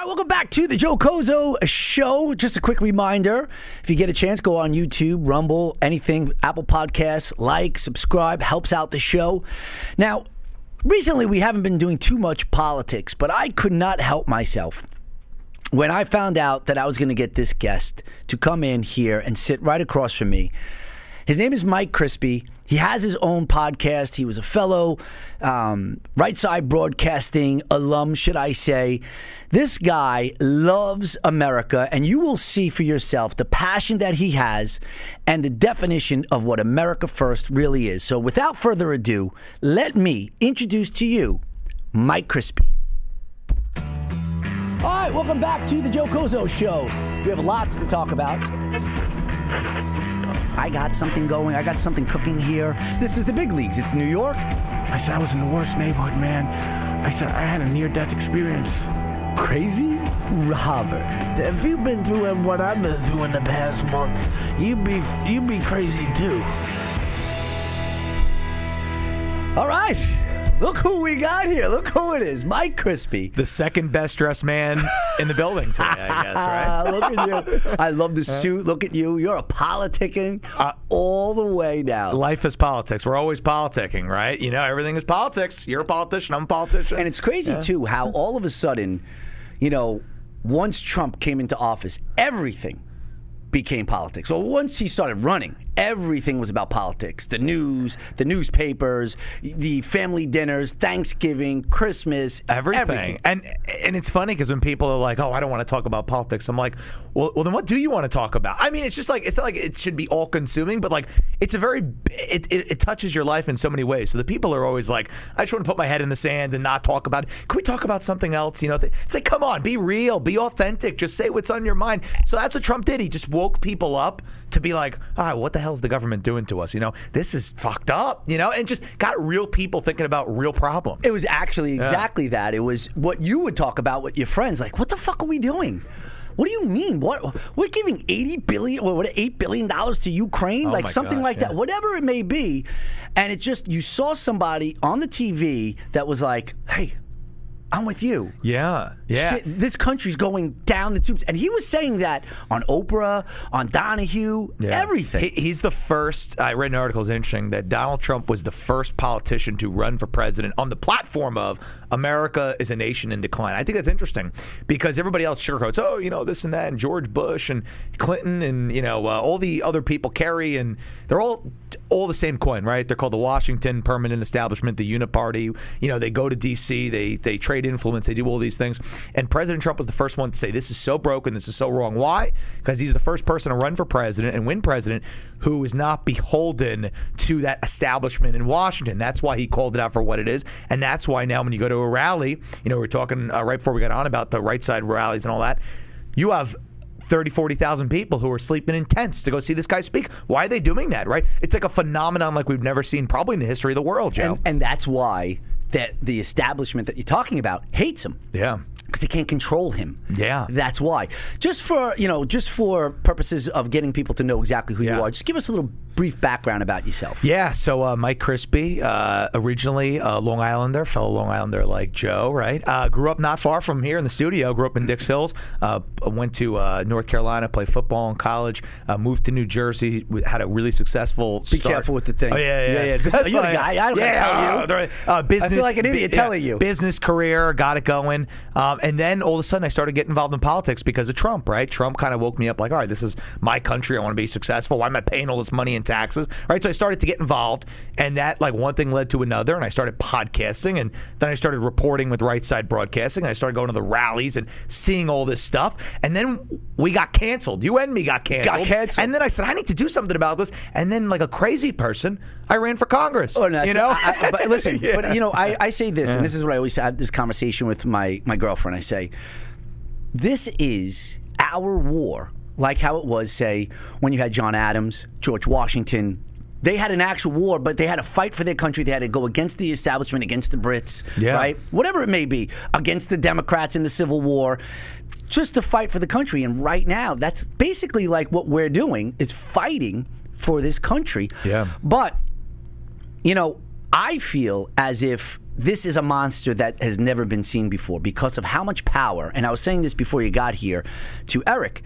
right, welcome back to the Joe Cozzo Show. Just a quick reminder if you get a chance, go on YouTube, Rumble, anything, Apple Podcasts, like, subscribe, helps out the show. Now, recently we haven't been doing too much politics, but I could not help myself when I found out that I was going to get this guest to come in here and sit right across from me. His name is Mike Crispi. He has his own podcast. He was a fellow um, Right Side Broadcasting alum, should I say. This guy loves America, and you will see for yourself the passion that he has and the definition of what America First really is. So, without further ado, let me introduce to you Mike Crispi. All right, welcome back to the Joe Cozzo Show. We have lots to talk about. I got something going. I got something cooking here. This is the big leagues. It's New York. I said I was in the worst neighborhood, man. I said I had a near-death experience. Crazy? Robert, if you've been through what I've been through in the past month, you'd be you'd be crazy too. All right. Look who we got here. Look who it is. Mike Crispi. the second best dressed man in the building today, I guess, right? Ah, look at you. I love the suit. Look at you. You're a politicking Uh, all the way down. Life is politics. We're always politicking, right? You know, everything is politics. You're a politician. I'm a politician. And it's crazy, too, how all of a sudden, you know, once Trump came into office, everything became politics. So once he started running, everything was about politics. The news, the newspapers, the family dinners, Thanksgiving, Christmas, everything. And and it's funny because when people are like, "Oh, I don't want to talk about politics," I'm like, "Well, well, then what do you want to talk about?" I mean, it's just like it's not like it should be all consuming, but like it's a very it, it, it touches your life in so many ways. So the people are always like, "I just want to put my head in the sand and not talk about it." Can we talk about something else? You know, it's like, come on, be real, be authentic, just say what's on your mind. So that's what Trump did. He just woke people up to be like, "Ah, what the hell's the government doing to us?" You know, this is fucked up. You know, and just got real people thinking about real problems. It was actually exactly that. It was what you would talk about with your friends. Like, what the fuck are we doing? What do you mean? What we're giving eighty billion or what eight billion dollars to Ukraine? Oh like something gosh, like that. Whatever it may be. And it just you saw somebody on the TV that was like, Hey, I'm with you. Yeah, yeah. Shit, this country's going down the tubes. And he was saying that on Oprah, on Donahue, Yeah. everything. He, he's the first. I read an article. It's interesting that Donald Trump was the first politician to run for president on the platform of America is a nation in decline. I think that's interesting because everybody else sugarcoats. Oh, you know this and that, and George Bush and Clinton and you know uh, all the other people, Kerry, and they're all all the same coin, right? They're called the Washington Permanent Establishment, the Uniparty. You know, they go to D.C., they they trade influence, they do all these things. And President Trump was the first one to say this is so broken, this is so wrong. Why? Because he's the first person to run for president and win president who is not beholden to that establishment in Washington. That's why he called it out for what it is, and that's why now when you go to a rally, you know, we we're talking uh, right before we got on about the right side rallies and all that. You have 30, 40,000 people who are sleeping in tents to go see this guy speak. Why are they doing that, right? It's like a phenomenon like we've never seen probably in the history of the world, Joe. and, and that's why that the establishment that you're talking about hates him. yeah. because they can't control him. Yeah. that's why. Just for you know, just for purposes of getting people to know exactly who Yeah. you are, just give us a little brief background about yourself. Yeah, so uh, Mike Crispi, uh, originally a Long Islander, fellow Long Islander like Joe, right? Uh, grew up not far from here in the studio. Grew up in Dix Hills. Uh, went to uh, North Carolina, played football in college. Uh, moved to New Jersey. Had a really successful. Be careful with the thing. Oh yeah, yeah. Yeah, yeah. That's You're the guy. I don't yeah, tell you. uh, business. like an idiot yeah, telling you. Business career, got it going, um, and then all of a sudden I started getting involved in politics because of Trump. Right? Trump kind of woke me up like, all right, this is my country. I want to be successful. Why am I paying all this money in taxes? Right? So I started to get involved, and that like one thing led to another, and I started podcasting, and then I started reporting with Right Side Broadcasting, and I started going to the rallies and seeing all this stuff, and then we got canceled. You and me got canceled. Got canceled. and then I said I need to do something about this, and then like a crazy person, I ran for Congress. Oh, no, you know, I, I- but listen, Yeah. but you know, I, I say this, and this is what I always have this conversation with my my girlfriend. I say, this is our war, like how it was, say, when you had John Adams, George Washington. They had an actual war, but they had to fight for their country. They had to go against the establishment, against the Brits, Yeah. right? Whatever it may be, against the Democrats in the Civil War, just to fight for the country. And right now, that's basically like what we're doing is fighting for this country. Yeah. But you know, I feel as if this is a monster that has never been seen before because of how much power, and I was saying this before you got here to Eric,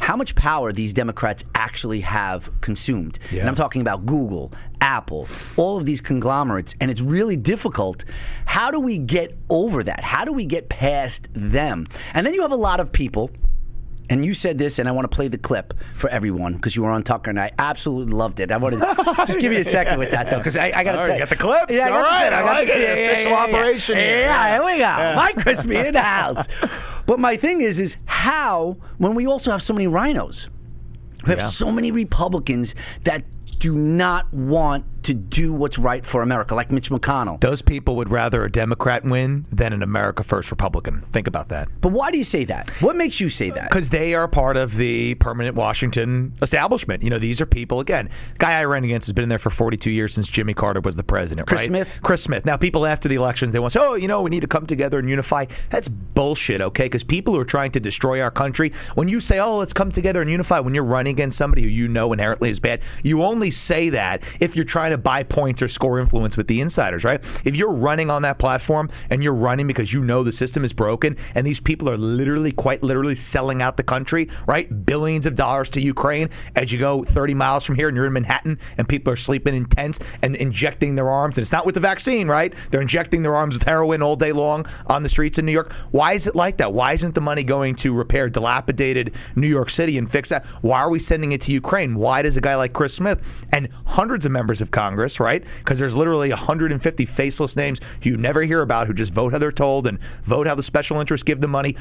how much power these Democrats actually have consumed. Yeah. And I'm talking about Google, Apple, all of these conglomerates, and it's really difficult. How do we get over that? How do we get past them? And then you have a lot of people and you said this, and I want to play the clip for everyone because you were on Tucker, and I absolutely loved it. I want to just give you a second with that though, because I, I got to. Right, got the clip. Yeah, I got All the right. I got like the- it. Official operation Yeah, here. yeah, Yeah. here we go. Mike Crispi in the house. But my thing is, is how when we also have so many rhinos, we have Yeah. so many Republicans that do not want to do what's right for America, like Mitch McConnell. Those people would rather a Democrat win than an America First Republican. Think about that. But why do you say that? What makes you say that? Because they are part of the permanent Washington establishment. You know, these are people, again, guy I ran against has been in there for 42 years since Jimmy Carter was the president, Chris right? Smith? Chris Smith. Now, people after the elections, they want to say, oh, you know, we need to come together and unify. That's bullshit, okay? Because people who are trying to destroy our country, when you say, oh, let's come together and unify, when you're running against somebody who you know inherently is bad, you only say that if you're trying to buy points or score influence with the insiders, right? If you're running on that platform and you're running because you know the system is broken and these people are literally, quite literally selling out the country, right? Billions of dollars to Ukraine as you go 30 miles from here and you're in Manhattan and people are sleeping in tents and injecting their arms. And it's not with the vaccine, right? They're injecting their arms with heroin all day long on the streets in New York. Why is it like that? Why isn't the money going to repair dilapidated New York City and fix that? Why are we sending it to Ukraine? Why does a guy like Chris Smith and hundreds of members of Congress, right? Because there's literally 150 faceless names you never hear about who just vote how they're told and vote how the special interests give them money.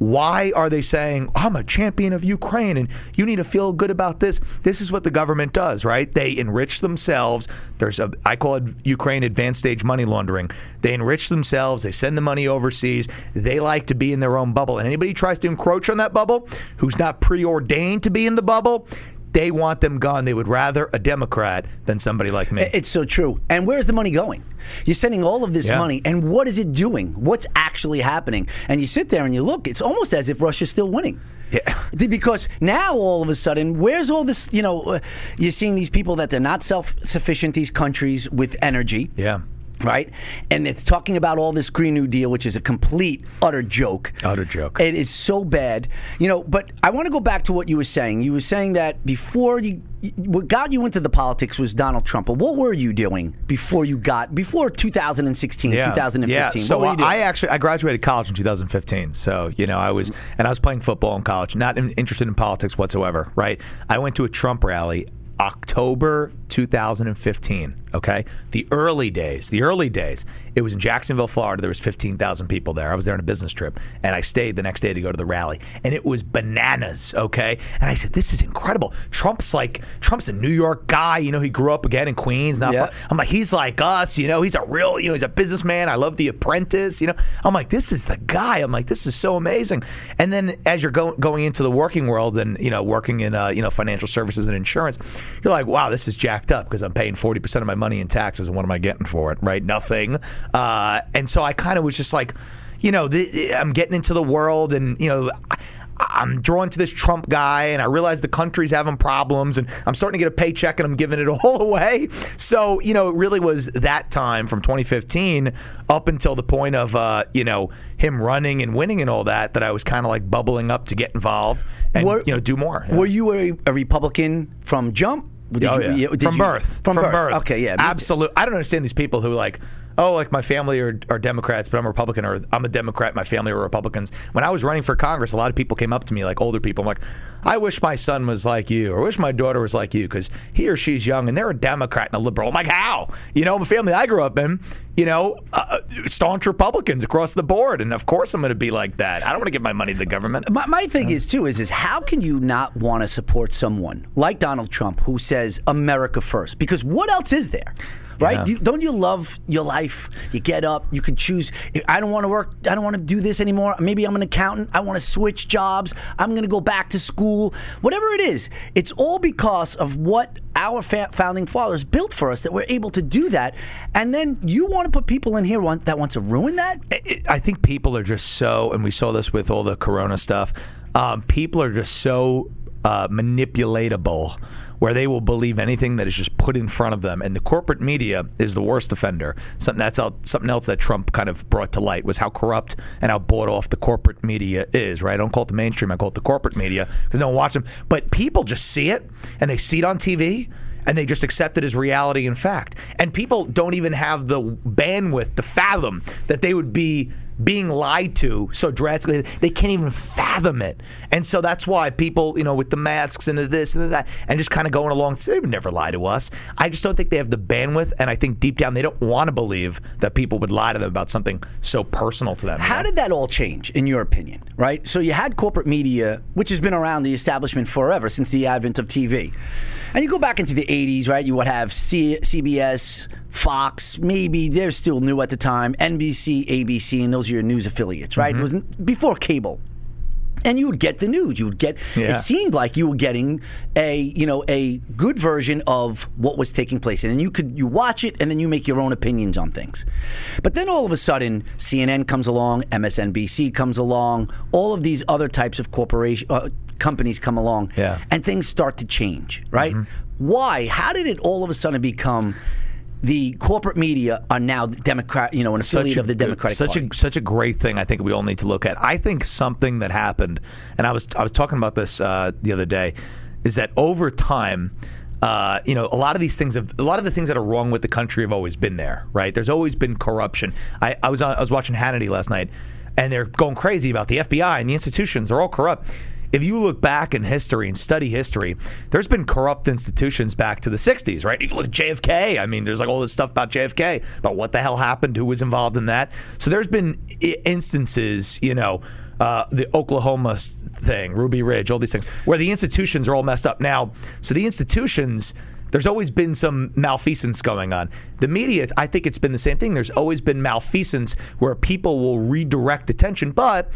Why are they saying, I'm a champion of Ukraine and you need to feel good about this? This is what the government does, right? They enrich themselves. There's a, I call it Ukraine advanced stage money laundering. They enrich themselves. They send the money overseas. They like to be in their own bubble. And anybody who tries to encroach on that bubble, who's not preordained to be in the bubble, they want them gone. They would rather a Democrat than somebody like me. It's so true. And where's the money going? You're sending all of this Yeah. money, and what is it doing? What's actually happening? And you sit there and you look, it's almost as if Russia's still winning. Yeah. Because now all of a sudden, where's all this? You know, uh, you're seeing these people that they're not self sufficient, these countries with energy. yeah. Right? And it's talking about all this Green New Deal, which is a complete, utter joke. Utter joke. It is so bad. You know, but I want to go back to what you were saying. You were saying that before you, what got you into the politics was Donald Trump. But what were you doing before you got, before 2016, yeah. 2015? Yeah. So what were you doing? I actually I graduated college in 2015. So you know I was and I was playing football in college, not interested in politics whatsoever. Right. I went to a Trump rally. October 2015. Okay, the early days, the early days. It was in Jacksonville, Florida. There was 15,000 people there. I was there on a business trip, and I stayed the next day to go to the rally, and it was bananas. Okay, and I said, "This is incredible." Trump's like Trump's a New York guy. You know, he grew up again in Queens. Not Yeah. I'm like, he's like us, you know, he's a real, you know, he's a businessman. I love The Apprentice, you know. I'm like, this is the guy. I'm like, this is so amazing. And then as you're go- going into the working world and, you know, working in, uh, you know, financial services and insurance, you're like, wow, this is jacked up because I'm paying 40% of my money in taxes. And what am I getting for it, right? Nothing. Uh, and so I kind of was just like, you know, the, I'm getting into the world and, you know, I- I'm drawn to this Trump guy, and I realize the country's having problems, and I'm starting to get a paycheck, and I'm giving it all away. So, you know, it really was that time from 2015 up until the point of, uh, you know, him running and winning and all that, that I was kind of like bubbling up to get involved and, Were- you know, do more. Were you a, a Republican from jump? Did Oh, you- yeah. did from you- birth. From, birth. Okay, yeah. Absolutely. I don't understand these people who like, oh, like my family are, are Democrats, but I'm a Republican, or I'm a Democrat, my family are Republicans. When I was running for Congress, a lot of people came up to me, like older people. I'm like, I wish my son was like you, or I wish my daughter was like you, because he or she's young and they're a Democrat and a liberal. I'm like, how? You know, the family I grew up in, you know, uh, staunch Republicans across the board, and of course I'm going to be like that. I don't want to give my money to the government. My, my thing is too is is how can you not want to support someone like Donald Trump who says America first? Because what else is there? Right? Yeah. Do don't you love your life? You get up, you can choose. I don't want to work. I don't want to do this anymore. Maybe I'm an accountant. I want to switch jobs. I'm going to go back to school. Whatever it is, it's all because of what our fa- founding fathers built for us that we're able to do that. And then you want to put people in here want, that want to ruin that? I think people are just so, and we saw this with all the Corona stuff. Um, people are just so uh, manipulatable where they will believe anything that is just put in front of them. And the corporate media is the worst offender. Something that's out, something else that Trump kind of brought to light was how corrupt and how bought off the corporate media is. Right? I don't call it the mainstream. I call it the corporate media because no one watches them. But people just see it and they see it on TV and they just accept it as reality and fact. And people don't even have the bandwidth to fathom that they would be being lied to so drastically. They can't even fathom it. And so that's why people, you know, with the masks and the this and the that, and just kind of going along, they would never lie to us. I just don't think they have the bandwidth. And I think deep down, they don't want to believe that people would lie to them about something so personal to them. How did that all change, in your opinion? Right. So you had corporate media, which has been around the establishment forever since the advent of TV, and you go back into the '80s, right? You would have C- CBS, Fox, maybe they're still new at the time, NBC, ABC, and those are your news affiliates, right? Mm-hmm. It was before cable. And you would get the news. You would get. Yeah. It seemed like you were getting a, you know, a good version of what was taking place, and then you could you watch it, and then you make your own opinions on things. But then all of a sudden, CNN comes along, MSNBC comes along, all of these other types of corporation uh, companies come along, Yeah. and things start to change. Right? Why? How did it all of a sudden become? The corporate media are now Democrat, you know, an affiliate of the Democratic such Party. a such a great thing. I think we all need to look at. I think something that happened, and I was I was talking about this uh, the other day, is that over time. Uh, you know, a lot of these things have a lot of the things that are wrong with the country have always been there, right? There's always been corruption. I, I was on, I was watching Hannity last night, and they're going crazy about the FBI and the institutions. They're all corrupt. If you look back in history and study history, there's been corrupt institutions back to the 60s, right? You look at JFK. I mean, there's like all this stuff about JFK, about what the hell happened, who was involved in that. So there's been instances, you know, uh, the Oklahoma thing, Ruby Ridge, all these things, where the institutions are all messed up. Now, so the institutions, there's always been some malfeasance going on. The media, I think it's been the same thing. There's always been malfeasance where people will redirect attention, but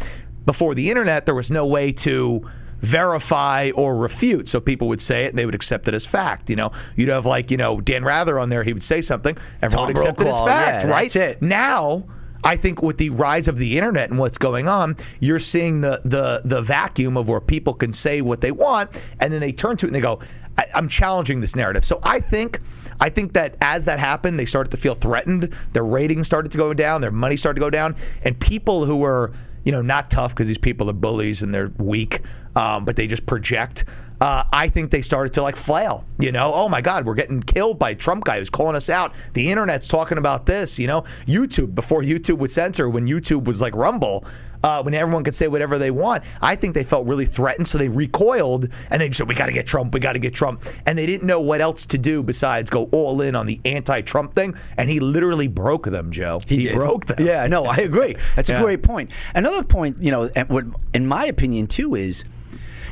before the internet, there was no way to verify or refute. So people would say it and they would accept it as fact. You know, you'd have like, you know, Dan Rather on there, he would say something, everyone would accept it as fact, yeah, right? that's it. Now, I think with the rise of the internet and what's going on, you're seeing the the the vacuum of where people can say what they want, and then they turn to it and they go, I, "I'm challenging this narrative." So I think, I think that as that happened, they started to feel threatened. Their ratings started to go down. Their money started to go down, and people who were you know not tough because these people are bullies and they're weak, um, but they just project. Uh, I think they started to like flail. You know, oh my God, we're getting killed by Trump guy who's calling us out. The internet's talking about this. You know, YouTube before YouTube would censor, when YouTube was like Rumble, uh, when everyone could say whatever they want. I think they felt really threatened, so they recoiled and they said, "We got to get Trump. We got to get Trump." And they didn't know what else to do besides go all in on the anti-Trump thing. And he literally broke them, Joe. He, did. broke them. Yeah, no, I agree. That's Yeah. a great point. Another point, you know, and what, in my opinion too, is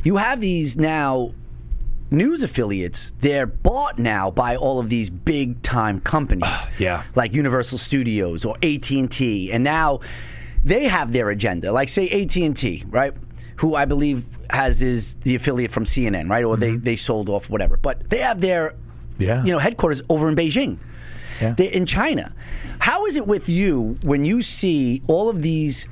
you have these now news affiliates. They're bought now by all of these big time companies, yeah. like Universal Studios or AT and T, and now they have their agenda. Like say AT and T, right? Who I believe has is the affiliate from CNN, right? Or they they sold off whatever, but they have their Mm-hmm. Yeah. you know headquarters over in Beijing. Yeah. They're in China. How is it with you when you see all of these,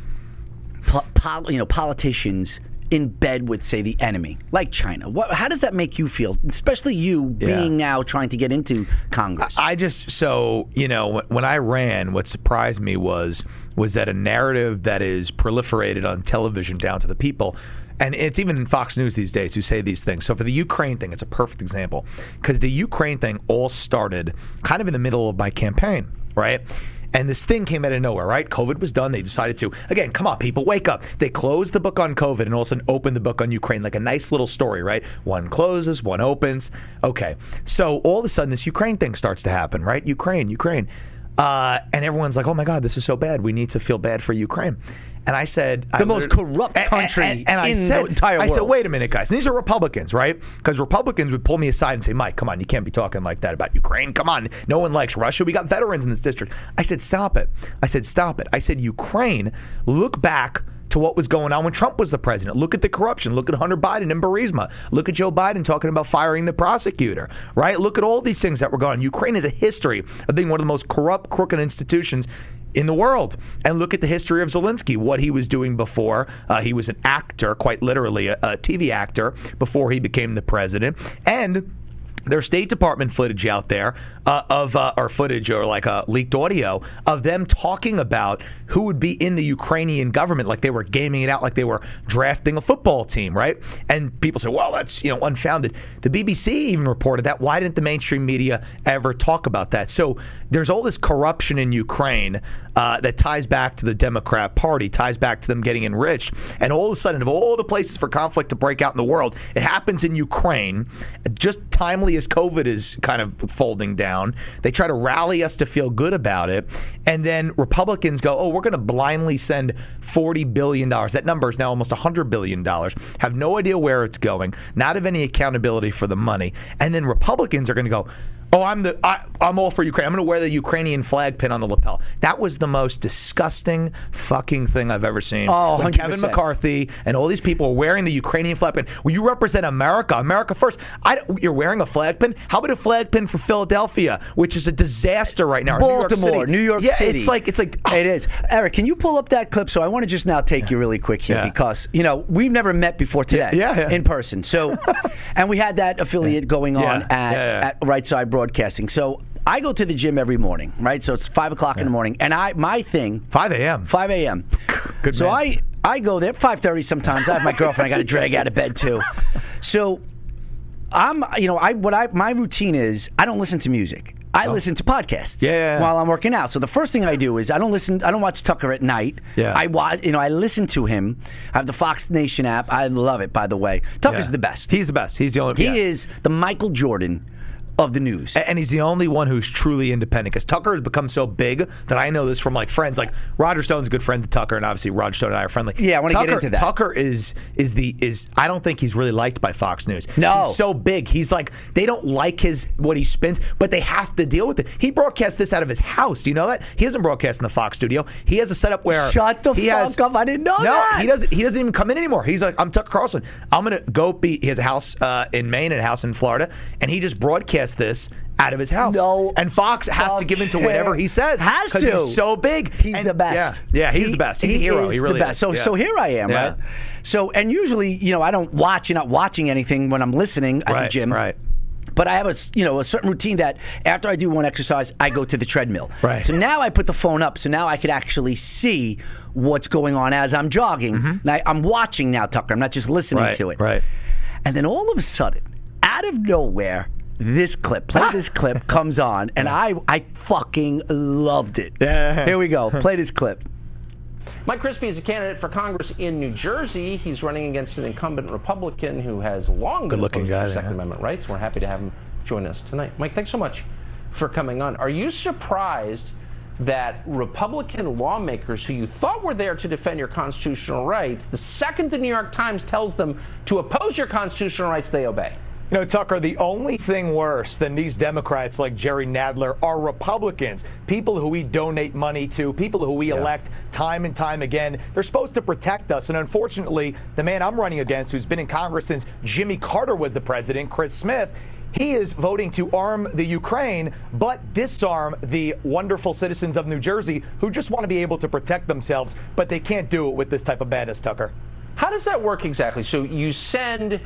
po- pol- you know, politicians in bed with, say, the enemy, like China? What, how does that make you feel, especially you being now trying to get into Congress? I just so you know when I ran, what surprised me was was that a narrative that is proliferated on television down to the people. And it's even in Fox News these days who say these things. So for the Ukraine thing, it's a perfect example because the Ukraine thing all started kind of in the middle of my campaign, right? And this thing came out of nowhere, right? COVID was done. They decided to, again, come on, people, wake up. They closed the book on COVID and all of a sudden opened the book on Ukraine, like a nice little story, right? One closes, one opens. Okay. So all of a sudden, this Ukraine thing starts to happen, right? Ukraine, Ukraine. Uh, and everyone's like, oh my God, this is so bad. We need to feel bad for Ukraine. And I said, The most corrupt country I in the said, entire I said, wait a minute, guys. And these are Republicans, right? Because Republicans would pull me aside and say, Mike, come on, you can't be talking like that about Ukraine. Come on. No one likes Russia. We got veterans in this district. I said, stop it. I said, stop it. I said, Ukraine, look back to what was going on when Trump was the president. Look at the corruption. Look at Hunter Biden and Burisma. Look at Joe Biden talking about firing the prosecutor, right? Look at all these things that were going on. Ukraine has a history of being one of the most corrupt, crooked institutions in the world. And look at the history of Zelensky, what he was doing before. Uh, he was an actor, quite literally, a, a TV actor, before he became the president. And there's State Department footage out there uh, of uh, or footage or like leaked audio of them talking about who would be in the Ukrainian government, like they were gaming it out, like they were drafting a football team, right? And people say, "Well, that's you know unfounded." The BBC even reported that. Why didn't the mainstream media ever talk about that? So there's all this corruption in Ukraine uh, that ties back to the Democrat Party, ties back to them getting enriched, and all of a sudden, of all the places for conflict to break out in the world, it happens in Ukraine. Just timely as COVID is kind of folding down. They try to rally us to feel good about it. And then Republicans go, oh, we're going to blindly send $40 billion. That number is now almost $100 billion. Have no idea where it's going, not have any accountability for the money. And then Republicans are going to go, Oh, I'm the I, am all for Ukraine. I'm going to wear the Ukrainian flag pin on the lapel. That was the most disgusting fucking thing I've ever seen. Oh, when 100%. Kevin McCarthy and all these people are wearing the Ukrainian flag pin. Well, you represent America, America first. I, you're wearing a flag pin. How about a flag pin for Philadelphia, which is a disaster right now? Baltimore, New York yeah, City. it's like it's like oh. It is. Eric, can you pull up that clip? So I want to just now take you really quick here Yeah. because, you know, we've never met before today Yeah, yeah. in person. So, and we had that affiliate going on Yeah, at, yeah, yeah. at Right Side Broadcasting. So I go to the gym every morning, right? So it's five o'clock in the morning. And I, my thing, 5 a.m. 5 a.m. Good so man. I I go there 5:30 sometimes. I have my girlfriend. I got to drag out of bed too. So I'm you know I what I my routine is I don't listen to music. I oh. listen to podcasts Oh. Yeah, yeah, yeah. while I'm working out. So the first thing I do is I don't listen. I don't watch Tucker at night. Yeah. I watch. You know, I listen to him. I have the Fox Nation app. I love it. By the way, Tucker's Yeah. the best. He's the best. He's the only. he yeah. is the Michael Jordan of the news. And he's the only one who's truly independent because Tucker has become so big that I know this from like friends. Like Roger Stone's a good friend to Tucker, and obviously Roger Stone and I are friendly. Yeah, I wanna get Tucker- into that. Tucker is is the is I don't think he's really liked by Fox News. No. he's so big. He's like they don't like his what he spins, but they have to deal with it. He broadcasts this out of his house. Do you know that he doesn't broadcast in the Fox studio? He has a setup where Shut the he fuck has, up. I didn't know no, that. he doesn't. He doesn't even come in anymore. He's like, I'm Tucker Carlson. I'm gonna go be. He has a house uh, in Maine and a house in Florida, and he just broadcasts this out of his house. No and Fox has to give in to whatever he says. Has to. He's so big. He's And- the best. Yeah, yeah he's He- the best. He's a hero. He really the best. is. So, Yeah. so here I am, Yeah. right? So, and usually, you know, I don't watch. You're not watching anything when I'm listening at the Right, gym, right. But I have a, you know, a certain routine that after I do one exercise, I go to the treadmill. Right. So now I put the phone up, so now I could actually see what's going on as I'm jogging. And I, I'm watching now, Tucker. I'm not just listening Mm-hmm. Right, to it. right. And then all of a sudden, out of nowhere, this clip, play ah! this clip, comes on, and I, I fucking loved it. Yeah. Here we go. Play this clip. Mike Crispi is a candidate for Congress in New Jersey. He's running against an incumbent Republican who has long been Good-looking opposed guy Second huh? Amendment rights. We're happy to have him join us tonight. Mike, thanks so much for coming on. Are you surprised that Republican lawmakers who you thought were there to defend your constitutional rights, the second the New York Times tells them to oppose your constitutional rights, they obey? You know, Tucker, the only thing worse than these Democrats like Jerry Nadler are Republicans, people who we donate money to, people who we elect time and time again. They're supposed to protect us. And unfortunately, the man I'm running against, who's been in Congress since Jimmy Carter was the president, Chris Smith, he is voting to arm the Ukraine, but disarm the wonderful citizens of New Jersey who just want to be able to protect themselves, but they can't do it with this type of madness, Tucker. How does that work exactly? So you send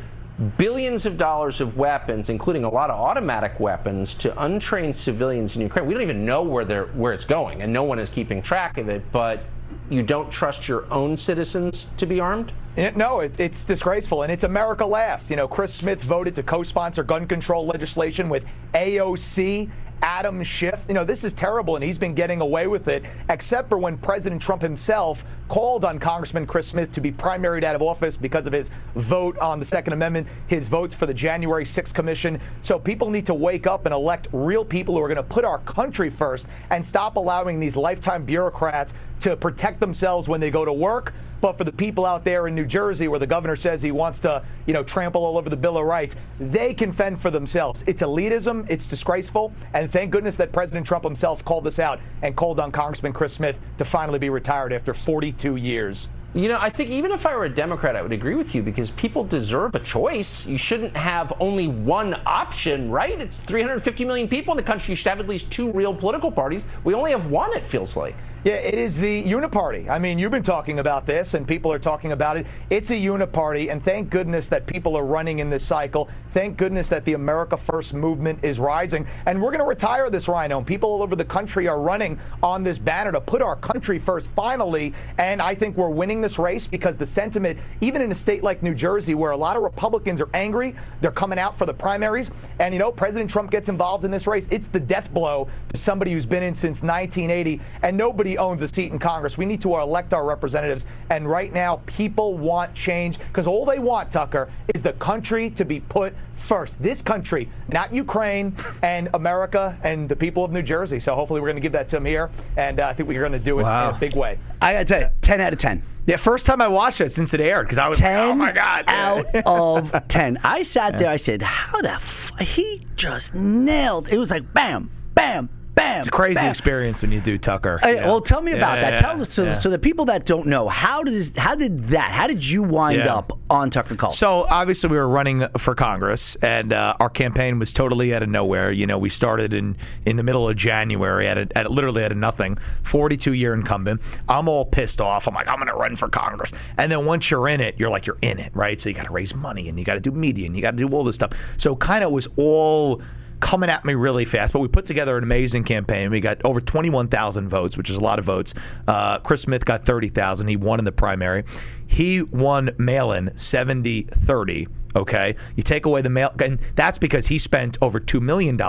billions of dollars of weapons, including a lot of automatic weapons, to untrained civilians in Ukraine. We don't even know where they're where it's going, and no one is keeping track of it. But you don't trust your own citizens to be armed? No, it, it's disgraceful, and it's America last. You know, Chris Smith voted to co-sponsor gun control legislation with AOC, Adam Schiff. You know, this is terrible, and he's been getting away with it, except for when President Trump himself called on Congressman Chris Smith to be primaried out of office because of his vote on the Second Amendment, his votes for the January 6th Commission. So people need to wake up and elect real people who are going to put our country first and stop allowing these lifetime bureaucrats to protect themselves when they go to work. But for the people out there in New Jersey where the governor says he wants to, you know, trample all over the Bill of Rights, they can fend for themselves. It's elitism, it's disgraceful, and thank goodness that President Trump himself called this out and called on Congressman Chris Smith to finally be retired after 42 years. You know, I think even if I were a Democrat, I would agree with you because people deserve a choice. You shouldn't have only one option, right? It's 350 million people in the country. You should have at least two real political parties. We only have one, it feels like. Yeah, it is the uniparty. I mean, you've been talking about this, and people are talking about it. It's a uniparty, and thank goodness that people are running in this cycle. Thank goodness that the America First movement is rising, and we're going to retire this rhino. And people all over the country are running on this banner to put our country first. Finally, and I think we're winning this race because the sentiment, even in a state like New Jersey, where a lot of Republicans are angry, they're coming out for the primaries, and you know, President Trump gets involved in this race. It's the death blow to somebody who's been in since 1980, and nobody owns a seat in Congress. We need to elect our representatives. And right now, people want change because all they want, Tucker, is the country to be put first. This country, not Ukraine and America and the people of New Jersey. So hopefully, we're going to give that to them here. And uh, I think we're going to do it Wow. in a big way. I got to tell you, 10 out of 10. Yeah, first time I watched it since it aired because I was 10 like, oh my god, out of 10. I sat there, I said, how the f-? He just nailed. It was like bam, bam, bam. It's a crazy bam. experience when you do Tucker. Hey, know? Well, tell me about Yeah, that. yeah, Tell us so, yeah. so the people that don't know how does how did that? How did you wind Yeah. up on Tucker Carlson? So obviously we were running for Congress, and uh, our campaign was totally out of nowhere. You know, we started in in the middle of January at, a, at literally out of nothing. Forty two year incumbent. I'm all pissed off. I'm like, I'm going to run for Congress. And then once you're in it, you're like, you're in it, right? So you got to raise money, and you got to do media, and you got to do all this stuff. So kind of was all coming at me really fast. But we put together an amazing campaign. We got over 21,000 votes, which is a lot of votes. Uh, Chris Smith got 30,000. He won in the primary. He won mail in 70 30. Okay. You take away the mail, and that's because he spent over $2 million.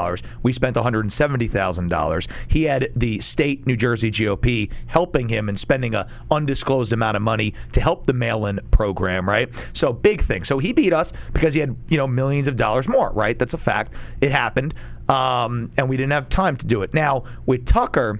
We spent $170,000. He had the state New Jersey GOP helping him and spending a undisclosed amount of money to help the mail in program, right? So big thing. So he beat us because he had, you know, millions of dollars more, right? That's a fact. It happened. Um, and we didn't have time to do it. Now, with Tucker,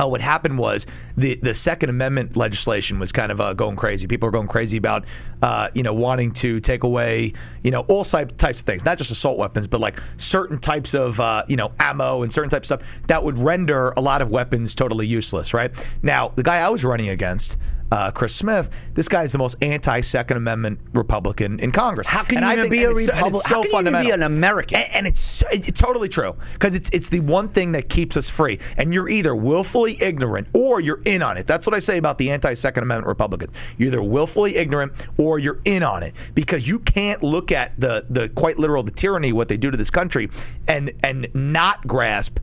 uh, what happened was the the Second Amendment legislation was kind of uh, going crazy. People are going crazy about uh, you know wanting to take away you know all types of things, not just assault weapons, but like certain types of uh, you know ammo and certain types of stuff that would render a lot of weapons totally useless. Right now, the guy I was running against. Uh, Chris Smith, this guy is the most anti-Second Amendment Republican in Congress. How can And you I even think- be a Republican? so How can you even be an American? And, and it's it's totally true because it's it's the one thing that keeps us free. And you're either willfully ignorant or you're in on it. That's what I say about the anti-Second Amendment Republicans. You're either willfully ignorant or you're in on it because you can't look at the the quite literal the tyranny what they do to this country and and not grasp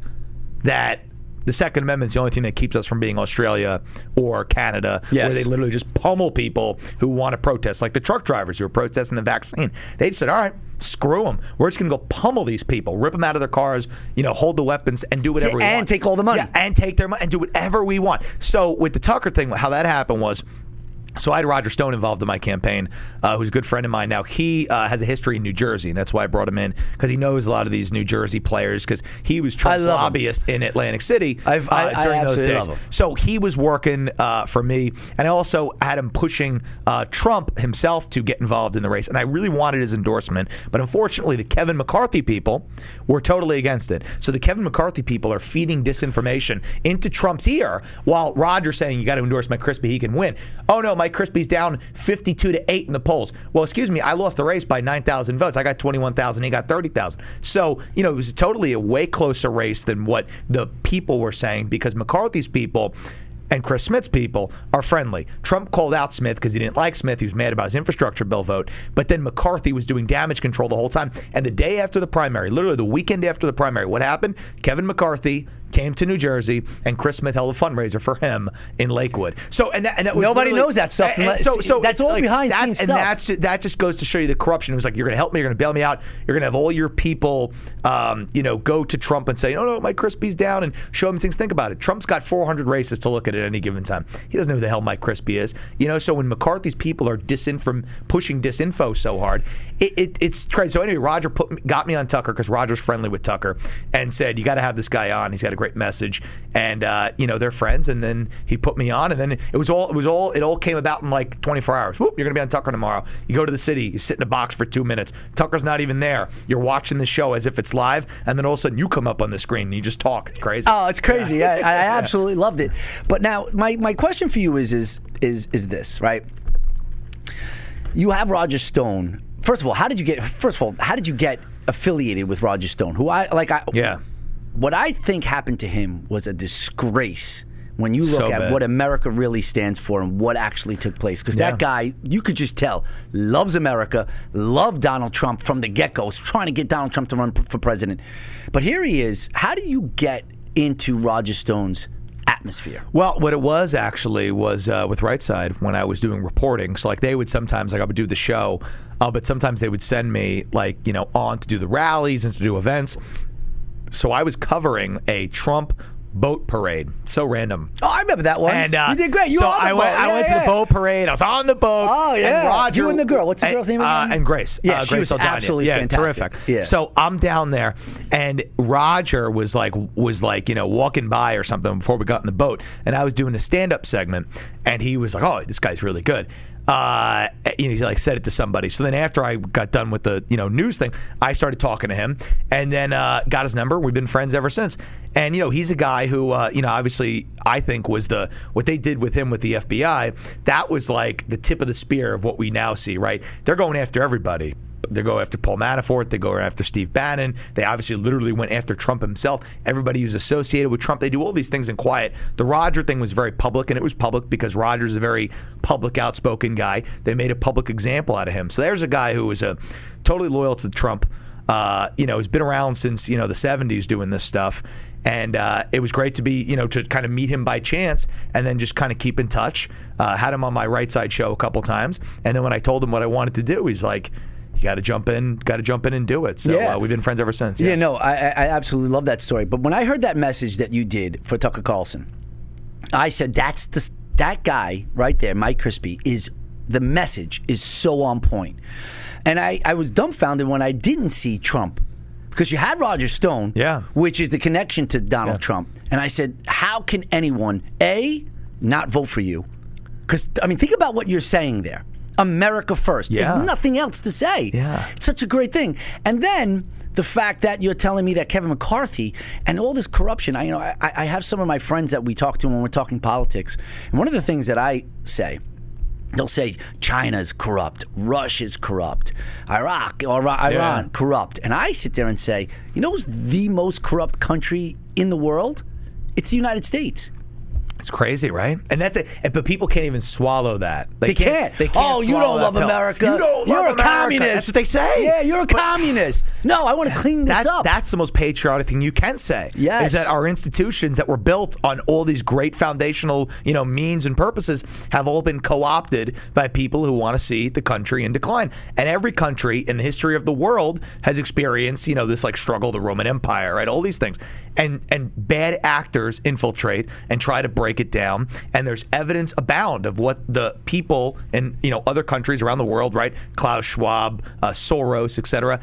that. The Second Amendment is the only thing that keeps us from being Australia or Canada, Yes. where they literally just pummel people who want to protest, like the truck drivers who are protesting the vaccine. They said, "All right, screw them. We're just going to go pummel these people, rip them out of their cars, you know, hold the weapons, and do whatever we And want, take all the money. Yeah, and take their money and do whatever we want." So with the Tucker thing, how that happened was. So I had Roger Stone involved in my campaign, uh, who's a good friend of mine. Now he uh, has a history in New Jersey, and that's why I brought him in because he knows a lot of these New Jersey players because he was Trump's love him. lobbyist in Atlantic City I've- I- uh, I during those days. So he was working uh, for me, and I also had him pushing uh, Trump himself to get involved in the race. And I really wanted his endorsement, but unfortunately, the Kevin McCarthy people were totally against it. So the Kevin McCarthy people are feeding disinformation into Trump's ear, while Roger's saying you got to endorse Mike Crispi, he can win. Oh no, Mike Crispi's down 52 to eight in the polls. Well, excuse me, I lost the race by 9,000 votes. I got 21,000, he got 30,000. So you know, it was totally a way closer race than what the people were saying because McCarthy's people and Chris Smith's people are friendly. Trump called out Smith because he didn't like Smith. He was mad about his infrastructure bill vote. But then McCarthy was doing damage control the whole time. And the day after the primary, literally the weekend after the primary, what happened? Kevin McCarthy came to New Jersey, and Chris Smith held a fundraiser for him in Lakewood. So and that, and that was Nobody knows that stuff and- and so so that's all behind that's, scenes and stuff. that's that just goes to show you the corruption. It was like you're going to help me, you're going to bail me out, you're going to have all your people, um, you know, go to Trump and say, no, no, Mike Crispy's down, and show him things. Think about it. Trump's got 400 races to look at at any given time. He doesn't know who the hell Mike Crispy is, you know. So when McCarthy's people are disinform pushing disinfo so hard, it, it, it's crazy. So anyway, Roger put got me on Tucker because Roger's friendly with Tucker and said, you got to have this guy on. He's got a great message, and uh, you know they're friends. And then he put me on, and then it was all it was all it all came about in like 24 hours. Whoop, you're gonna be on Tucker tomorrow. You go to the city, you sit in a box for two minutes. Tucker's not even there. You're watching the show as if it's live, and then all of a sudden you come up on the screen and you just talk. It's crazy. Oh, it's crazy. I, I absolutely loved it. But now, my, my question for you is is is is this right? You have Roger Stone. First of all, how did you get? First of all, how did you get affiliated with Roger Stone? Who I like? I Yeah. What I think happened to him was a disgrace when you look So at bad. what America really stands for and what actually took place. Because Yeah. that guy, you could just tell, loves America, loved Donald Trump from the get go, was trying to get Donald Trump to run for president. But here he is. How do you get into Roger Stone's atmosphere? Well, what it was actually was uh, with Right Side when I was doing reporting. So like they would sometimes like I would do the show, uh, but sometimes they would send me like you know on to do the rallies and to do events. So I was covering a Trump boat parade. So random. Oh, I remember that one. And uh, you did great. You so on the I boat. went. I Yeah, went to the boat parade. I was on the boat. Oh, yeah. And Roger, You and the girl. What's the girl's name Uh, again? and Grace. Yeah, uh, she Grace was Saldana. absolutely yeah, fantastic. terrific. Yeah. So I'm down there, and Roger was like was like you know walking by or something before we got in the boat, and I was doing a stand up segment, and he was like, "Oh, this guy's really good." Uh, you know, he like said it to somebody. So then after I got done with the you know news thing, I started talking to him, and then uh, got his number. We've been friends ever since. And you know, he's a guy who uh, you know obviously I think was the what they did with him with the FBI. That was like the tip of the spear of what we now see. Right? They're going after everybody. They go after Paul Manafort. They go after Steve Bannon. They obviously literally went after Trump himself. Everybody who's associated with Trump. They do all these things in quiet. The Roger thing was very public, and it was public because Roger's a very public, outspoken guy. They made a public example out of him. So there's a guy who was a totally loyal to Trump. Uh, you know, he's been around since you know the '70s doing this stuff, and uh, it was great to be you know to kind of meet him by chance and then just kind of keep in touch. Uh, had him on my right side show a couple times, and then when I told him what I wanted to do, he's like. Got to jump in, got to jump in and do it. So Yeah. uh, we've been friends ever since. Yeah, no, I, I I absolutely love that story. But when I heard that message that you did for Tucker Carlson, I said that's the that guy right there, Mike Crispi, is the message is so on point. And I, I was dumbfounded when I didn't see Trump because you had Roger Stone, Yeah. which is the connection to Donald Yeah. Trump. And I said, how can anyone a not vote for you? Because I mean, think about what you're saying there. America first. Yeah. There's nothing else to say. Yeah. It's such a great thing. And then the fact that you're telling me that Kevin McCarthy and all this corruption, I you know, I, I have some of my friends that we talk to when we're talking politics, and one of the things that I say. They'll say China's corrupt, Russia's corrupt, Iraq or Iran Yeah. corrupt, and I sit there and say, you know, who's the most corrupt country in the world? It's the United States. It's crazy, right? And that's it. But people can't even swallow that. They can't. They oh, can't. Oh, you don't love pill. America. You don't You're love a America. communist. That's what they say. Yeah, you're a But- communist. No, I want to clean this That- up. That's the most patriotic thing you can say. Yes. Is that our institutions that were built on all these great foundational, you know, means and purposes have all been co-opted by people who want to see the country in decline. And every country in the history of the world has experienced, you know, this like struggle, the Roman Empire, right? All these things. And and bad actors infiltrate and try to break it down. And there's evidence abound of what the people in, you know, other countries around the world, right? Klaus Schwab, uh, Soros, etc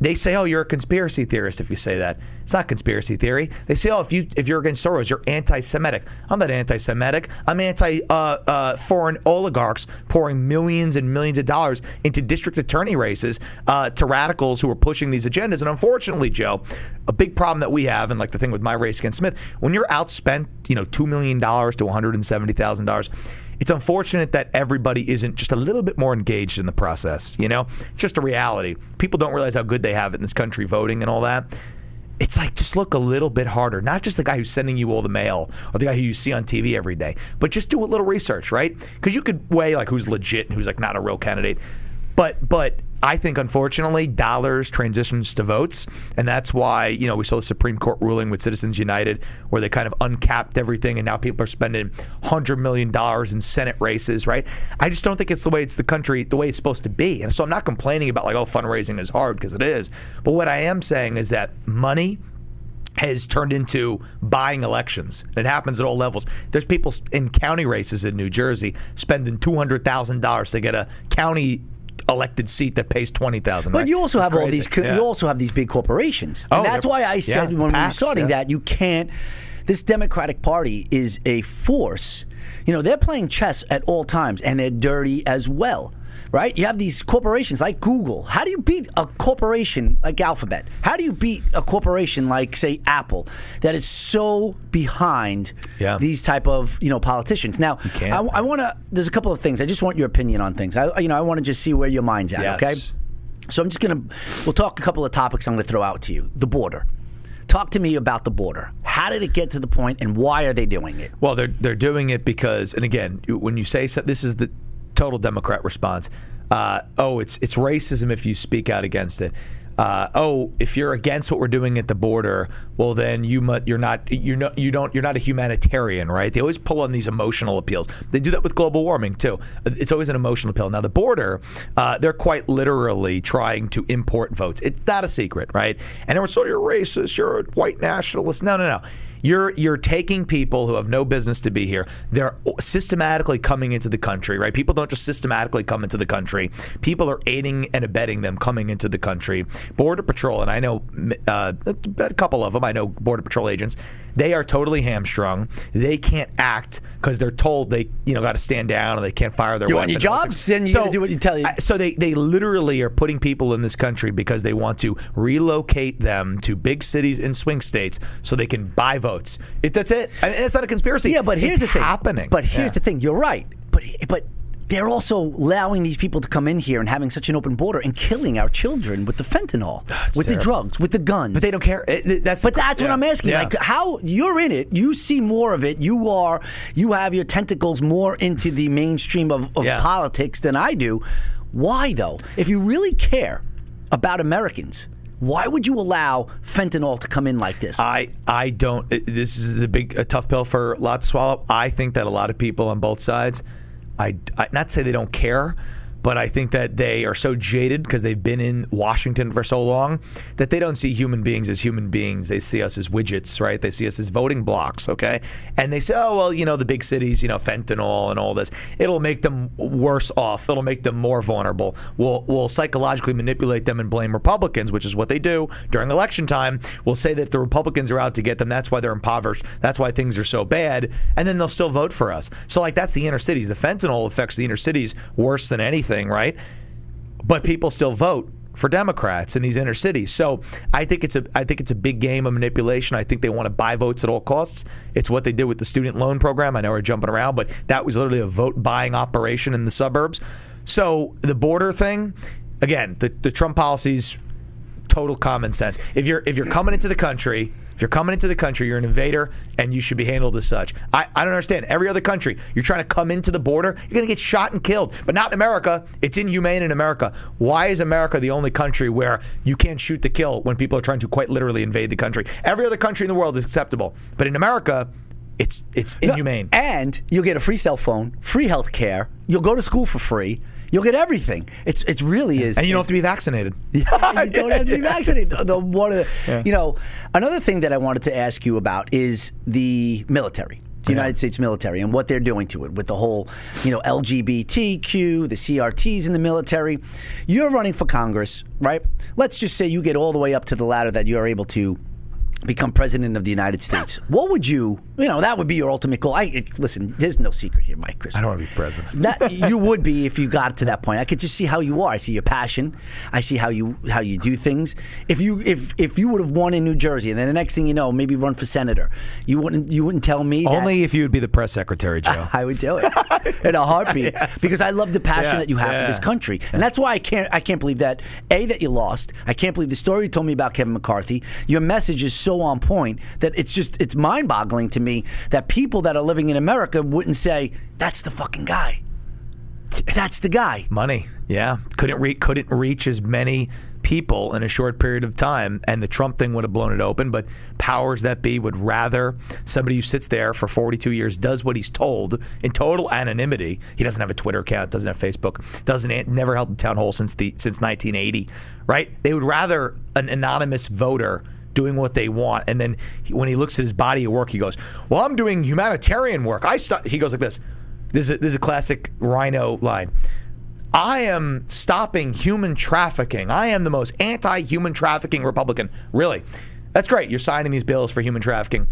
they say, "Oh, you're a conspiracy theorist if you say that." It's not conspiracy theory. They say, "Oh, if you if you're against Soros, you're anti-Semitic." I'm not anti-Semitic. I'm anti uh, uh, foreign oligarchs pouring millions and millions of dollars into district attorney races uh, to radicals who are pushing these agendas. And unfortunately, Joe, a big problem that we have, and like the thing with my race against Smith, when you're outspent, you know, two million dollars to one hundred and seventy thousand dollars. It's unfortunate that everybody isn't just a little bit more engaged in the process. You know, just a reality. People don't realize how good they have it in this country, voting and all that. It's like just look a little bit harder. Not just the guy who's sending you all the mail or the guy who you see on TV every day, but just do a little research, right? Because you could weigh like who's legit and who's like not a real candidate. But but I think unfortunately dollars transitions to votes, and that's why you know we saw the Supreme Court ruling with Citizens United where they kind of uncapped everything, and now people are spending hundred million dollars in Senate races. Right? I just don't think it's the way it's the country the way it's supposed to be, and so I'm not complaining about like oh fundraising is hard because it is, but what I am saying is that money has turned into buying elections. It happens at all levels. There's people in county races in New Jersey spending two hundred thousand dollars to get a county elected seat that pays twenty thousand. But you also have all these. co- Yeah. You also have these big corporations, and Oh, that's why I said yeah, when we were starting yeah. that you can't. This Democratic Party is a force. You know they're playing chess at all times, and they're dirty as well. Right? You have these corporations like Google. How do you beat a corporation like Alphabet? How do you beat a corporation like, say, Apple, that is so behind Yeah. these type of you know politicians? Now. I, I want to. There's a couple of things. I just want your opinion on things. I, you know, I want to just see where your mind's at. Yes. Okay. So I'm just gonna we'll talk a couple of topics I'm gonna throw out to you. The border. Talk to me about the border. How did it get to the point, and why are they doing it? Well, they're they're doing it because, and again, when you say so, this is the total Democrat response. Uh, oh, it's it's racism if you speak out against it. Uh, oh, if you're against what we're doing at the border, well then you mu- you're not you're not you don't you're not a humanitarian, right? They always pull on these emotional appeals. They do that with global warming too. It's always an emotional appeal. Now the border, uh, they're quite literally trying to import votes. It's not a secret, right? And so you're racist, you're a white nationalist. No, no, no. You're you're taking people who have no business to be here. They're systematically coming into the country, right? People don't just systematically come into the country. People are aiding and abetting them coming into the country. Border Patrol, and I know uh, a couple of them. I know Border Patrol agents. They are totally hamstrung. They can't act because they're told they you know got to stand down and they can't fire their You want your jobs? Then you gotta do what you tell you. So they, they literally are putting people in this country because they want to relocate them to big cities and swing states so they can buy votes. It, that's it. I mean, it's not a conspiracy. Yeah, but here's It's the thing. happening. But here's Yeah. the thing. You're right. But but they're also allowing these people to come in here and having such an open border and killing our children with the fentanyl, with the drugs, with the guns. But they don't care. It- it- that's But that's what. I'm asking. Yeah. Like how you're in it, you see more of it. You are you have your tentacles more into the mainstream of, of Yeah. politics than I do. Why though? If you really care about Americans, why would you allow fentanyl to come in like this? I I don't. Uh, this is the big a tough pill for a lot to swallow. I think that a lot of people on both sides, I, I not say they don't care, but I think that they are so jaded because they've been in Washington for so long that they don't see human beings as human beings. They see us as widgets, right? They see us as voting blocks, okay? And they say, oh well, you know, the big cities, you know, fentanyl and all this, it'll make them worse off. It'll make them more vulnerable. We'll we'll psychologically manipulate them and blame Republicans, which is what they do during election time. We'll say that the Republicans are out to get them. That's why they're impoverished. That's why things are so bad. And then they'll still vote for us. So like that's the inner cities. The fentanyl affects the inner cities worse than anything, right? But people still vote for Democrats in these inner cities. So I think it's a I think it's a big game of manipulation. I think they want to buy votes at all costs. It's what they did with the student loan program. I know we're jumping around, but that was literally a vote buying operation in the suburbs. So the border thing, again, the, the Trump policies total common sense. If you're if you're coming into the country, if you're coming into the country, you're an invader and you should be handled as such. I, I don't understand. Every other country, you're trying to come into the border, you're going to get shot and killed. But not in America. It's inhumane in America. Why is America the only country where you can't shoot to kill when people are trying to quite literally invade the country? Every other country in the world is acceptable. But in America, it's it's inhumane. And you'll get a free cell phone, free health care. You'll go to school for free. You'll get everything. It's it's really is. and you don't have to be vaccinated. Yeah, you don't have to be vaccinated. The, one of the, Yeah. you know, another thing that I wanted to ask you about is the military, the United States military, and what they're doing to it with the whole, you know, LGBTQ, the CRTs in the military. You're running for Congress, right? Let's just say you get all the way up to the ladder that you're able to become president of the United States. What would you, you know, that would be your ultimate goal. I listen. There's no secret here, Mike. Chris. I don't want to be president. That you would be if you got to that point. I could just see how you are. I see your passion. I see how you how you do things. If you if if you would have won in New Jersey, and then the next thing you know, maybe run for senator, you wouldn't you wouldn't tell me that- Only if you would be the press secretary, Joe. I would do it in a heartbeat because I love the passion Yeah, that you have yeah. for this country, and that's why I can't I can't believe that a that you lost. I can't believe the story you told me about Kevin McCarthy. Your message is so on point that it's just it's mind boggling to me that people that are living in America wouldn't say that's the fucking guy. That's the guy. Money, yeah, couldn't re- couldn't reach as many people in a short period of time, and the Trump thing would have blown it open. But powers that be would rather somebody who sits there for 42 years does what he's told in total anonymity. He doesn't have a Twitter account, doesn't have Facebook, doesn't never held a town hall since the since 1980. Right? They would rather an anonymous voter doing what they want. And then he, when he looks at his body at work, he goes, "Well, I'm doing humanitarian work." I st-, he goes like this. This is a, this is a classic Rhino line. I am stopping human trafficking. I am the most anti-human trafficking Republican. Really, that's great. You're signing these bills for human trafficking.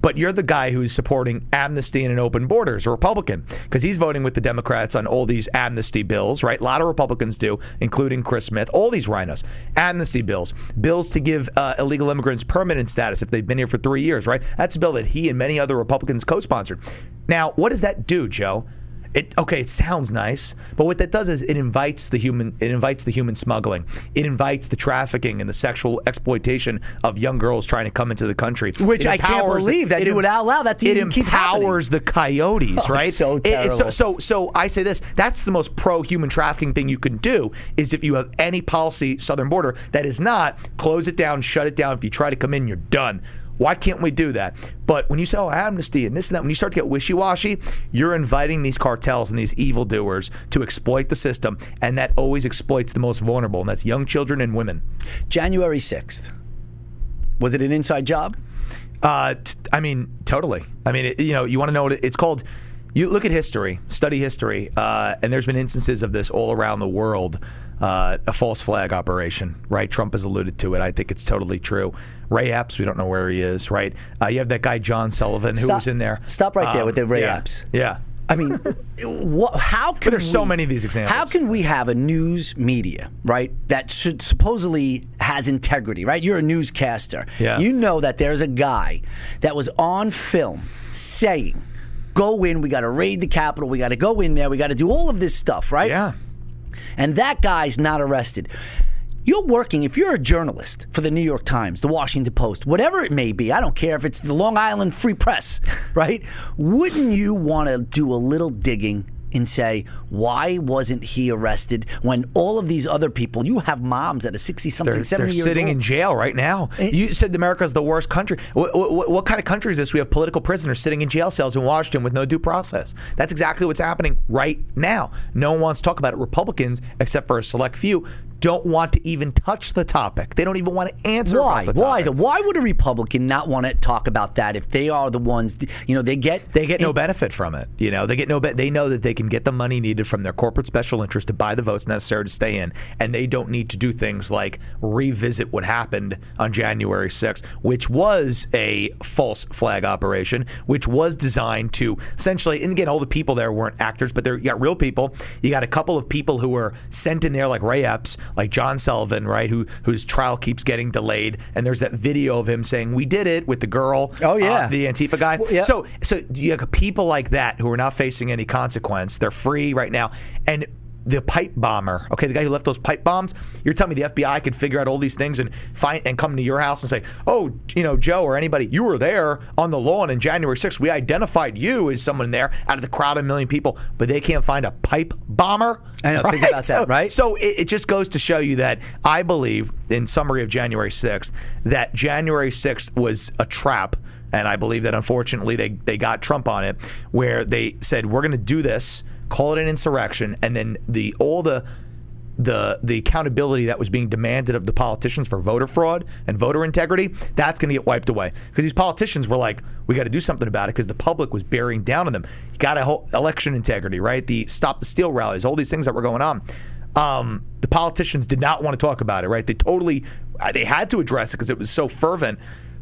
But you're the guy who's supporting amnesty and an open borders, a Republican, because he's voting with the Democrats on all these amnesty bills, right? A lot of Republicans do, including Chris Smith, all these rhinos. Amnesty bills, bills to give uh, illegal immigrants permanent status if they've been here for three years, right? That's a bill that he and many other Republicans co sponsored. Now, what does that do, Joe? It okay, it sounds nice, but what that does is it invites the human it invites the human smuggling. It invites the trafficking and the sexual exploitation of young girls trying to come into the country. Which It I can't believe that it you would allow that to It even keep happening. empowers the coyotes, Oh, right? so It- it's so, terrible. so so I say this, that's the most pro human trafficking thing you can do is if you have any policy southern border that is not close it down, shut it down. If you try to come in, you're done. Why can't we do that? But when you say, oh, amnesty and this and that, when you start to get wishy washy, you're inviting these cartels and these evildoers to exploit the system, and that always exploits the most vulnerable, and that's young children and women. January 6th. Was it an inside job? Uh, t- I mean, totally. I mean, it, you know, you want to know what it, it's called. You look at history, study history, uh, and there's been instances of this all around the world. Uh, a false flag operation, right? Trump has alluded to it. I think it's totally true. Ray Epps, we don't know where he is, right? Uh, you have that guy John Sullivan who Stop- was in there. Um, stop right there with the Ray yeah, Epps. Yeah. I mean, what, how can there's so many of these examples. How can we have a news media, right, that should supposedly has integrity, right? You're a newscaster. Yeah. You know that there's a guy that was on film saying, "Go in, we got to raid the Capitol, we got to go in there, we got to do all of this stuff," right? Yeah. And that guy's not arrested. You're working, if you're a journalist for the New York Times, the Washington Post, whatever it may be, I don't care if it's the Long Island Free Press, right? Wouldn't you want to do a little digging and say, why wasn't he arrested when all of these other people, you have moms that are 60 something, They're, 70 they're years sitting old. in jail right now. Eh. You said America's the worst country. What, what, what kind of country is this? We have political prisoners sitting in jail cells in Washington with no due process. That's exactly what's happening right now. No one wants to talk about it. Republicans, except for a select few, don't want to even touch the topic. They don't even want to answer. Why? Why? The, why would a Republican not want to talk about that if they are the ones, you know, they get They get no benefit from it. You know, they get no. Be- they know that they can get the money needed from their corporate special interest to buy the votes necessary to stay in, and they don't need to do things like revisit what happened on January 6th, which was a false flag operation, which was designed to essentially. And again, all the people there weren't actors, but they're you got real people. You got a couple of people who were sent in there, like Ray Epps, like John Sullivan, right, who whose trial keeps getting delayed, and there's that video of him saying, "We did it" with the girl. Oh, yeah. uh, the Antifa guy. Well, yeah. So so you have people like that who are not facing any consequence. They're free right now. And the pipe bomber, okay, the guy who left those pipe bombs, you're telling me the FBI could figure out all these things and find and come to your house and say, oh, you know, Joe or anybody, you were there on the lawn in January 6th. We identified you as someone there out of the crowd of a million people, but they can't find a pipe bomber. I know, think about that, So- right? So it, it just goes to show you that I believe, in summary of January 6th, that January 6th was a trap. And I believe that unfortunately they, they got Trump on it, where they said, we're going to do this, call it an insurrection, and then the all the the the accountability that was being demanded of the politicians for voter fraud and voter integrity, that's going to get wiped away. Because these politicians were like, we got to do something about it because the public was bearing down on them. You got to hold election integrity, right? The stop the steal rallies, all these things that were going on. Um, the politicians did not want to talk about it, right? They totally, uh, they had to address it because it was so fervent,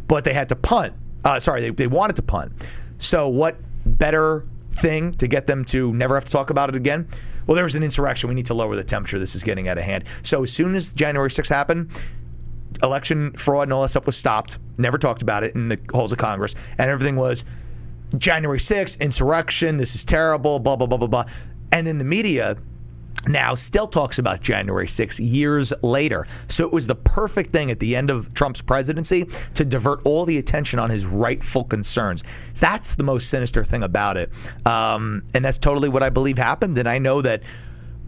but they had to punt. Uh, sorry, they, they wanted to punt. So what better thing to get them to never have to talk about it again? Well, there was an insurrection. We need to lower the temperature. This is getting out of hand. So as soon as January 6th happened, election fraud and all that stuff was stopped. Never talked about it in the halls of Congress, and everything was January 6th, insurrection. This is terrible. Blah blah blah blah blah. And then the media now still talks about January 6 years later. So it was the perfect thing at the end of Trump's presidency to divert all the attention on his rightful concerns. That's the most sinister thing about it. Um, and that's totally what I believe happened. And I know that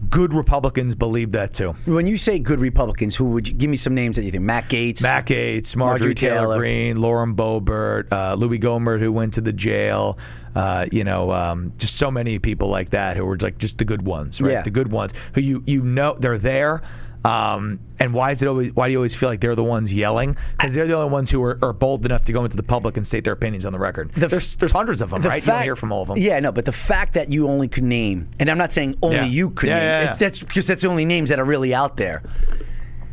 good Republicans believe that too. When you say good Republicans, who would you give me some names that you think? Matt Gaetz, Matt Gaetz, Marjorie, Marjorie Taylor, Taylor. Greene, Lauren Boebert, uh, Louis Gohmert, who went to the jail. Uh, you know, um, just so many people like that who were like just the good ones, right? Yeah. The good ones who you you know they're there. Um, and why is it always? Why do you always feel like they're the ones yelling? Because they're the only ones who are, are bold enough to go into the public and state their opinions on the record. there's there's hundreds of them, The right? you don't hear from all of them. Yeah, no, but the fact that you only could name, and I'm not saying only Yeah. you could Yeah, name, yeah, yeah. it- that's because that's the only names that are really out there.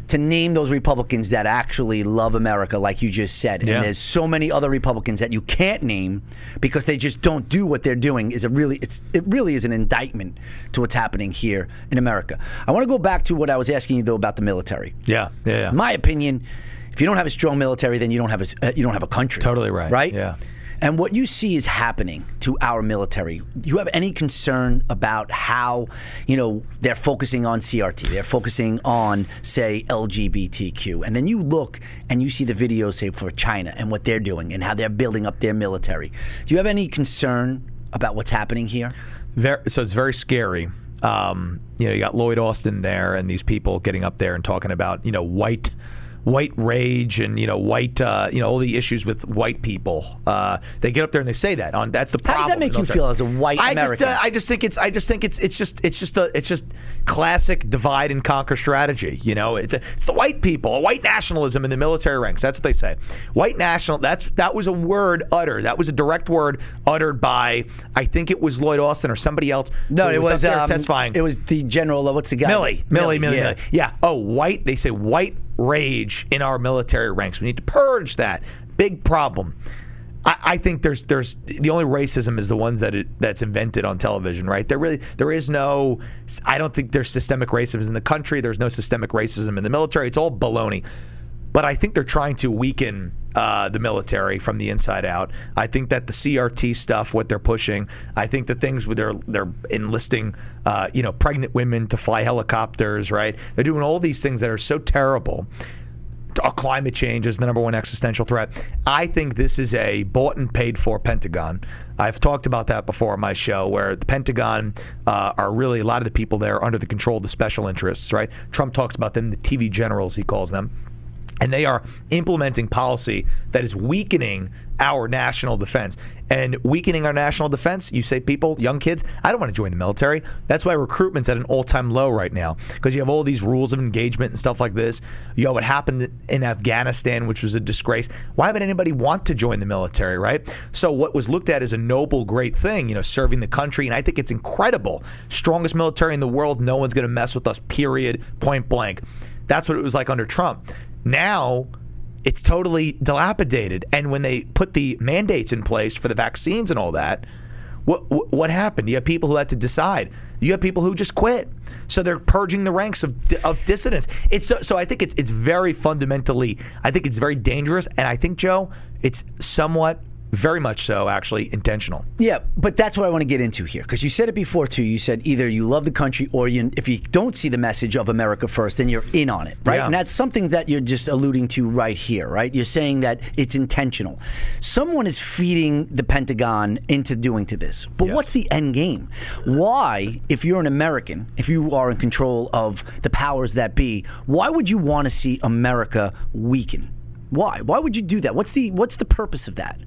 To name those Republicans that actually love America, like you just said, Yeah. and there's so many other Republicans that you can't name because they just don't do what they're doing. Is a really, it's it really is an indictment to what's happening here in America. I want to go back to what I was asking you though about the military. Yeah, yeah, yeah. My opinion, if you don't have a strong military, then you don't have a uh, you don't have a country. Totally right. Right. Yeah. And what you see is happening to our military. Do you have any concern about how, you know, they're focusing on CRT, they're focusing on, say, LGBTQ, and then you look and you see the videos, say, for China and what they're doing and how they're building up their military. Do you have any concern about what's happening here? Very, so it's very scary. Um, you know, you got Lloyd Austin there, and these people getting up there and talking about you know white white rage and you know white uh, you know all the issues with white people. Uh, they get up there and they say that on that's the problem. How does that make you feel as a white I American? Just, uh, I just think it's I just think it's it's just it's just a it's just classic divide and conquer strategy. You know, it's, it's the white people, white nationalism in the military ranks. That's what they say. White national. That's that was a word uttered. That was a direct word uttered by I think it was Lloyd Austin or somebody else. No, it was there um, testifying. It was the general. uh, What's the guy? Milley, Milley, Milley, yeah. Milley. Yeah. Oh, white. They say white rage in our military ranks. We need to purge that. Big problem. I, I think there's there's the only racism is the ones that it, that's invented on television, right? There really there is no. I don't think there's systemic racism in the country. There's no systemic racism in the military. It's all baloney. But I think they're trying to weaken uh, the military from the inside out. I think that the CRT stuff, what they're pushing, I think the things where they're they're enlisting, uh, you know, pregnant women to fly helicopters, right? They're doing all these things that are so terrible. Uh, climate change is the number one existential threat. I think this is a bought and paid for Pentagon. I've talked about that before on my show, where the Pentagon uh, are really a lot of the people there under the control of the special interests, right? Trump talks about them, the TV generals, he calls them and they are implementing policy that is weakening our national defense. And weakening our national defense, you say people, young kids, I don't want to join the military. That's why recruitment's at an all-time low right now because you have all these rules of engagement and stuff like this. You know what happened in Afghanistan, which was a disgrace. Why would anybody want to join the military, right? So what was looked at as a noble, great thing, you know, serving the country, and I think it's incredible. Strongest military in the world. No one's going to mess with us. Period. Point blank. That's what it was like under Trump. Now it's totally dilapidated. And when they put the mandates in place for the vaccines and all that, what what, happened? You have people who had to decide. You have people who just quit. So they're purging the ranks of, of dissidents. It's so, so I think it's it's very fundamentally. I think it's very dangerous, and I think Joe, it's somewhat very much so, actually, intentional. Yeah, but that's what I want to get into here because you said it before too. You said either you love the country or you, if you don't see the message of America first, then you're in on it, right? Yeah. And that's something that you're just alluding to right here, right? You're saying that it's intentional. Someone is feeding the Pentagon into doing to this, but Yes. what's the end game? Why, if you're an American, if you are in control of the powers that be, why would you want to see America weaken? Why? Why would you do that? What's the what's the purpose of that?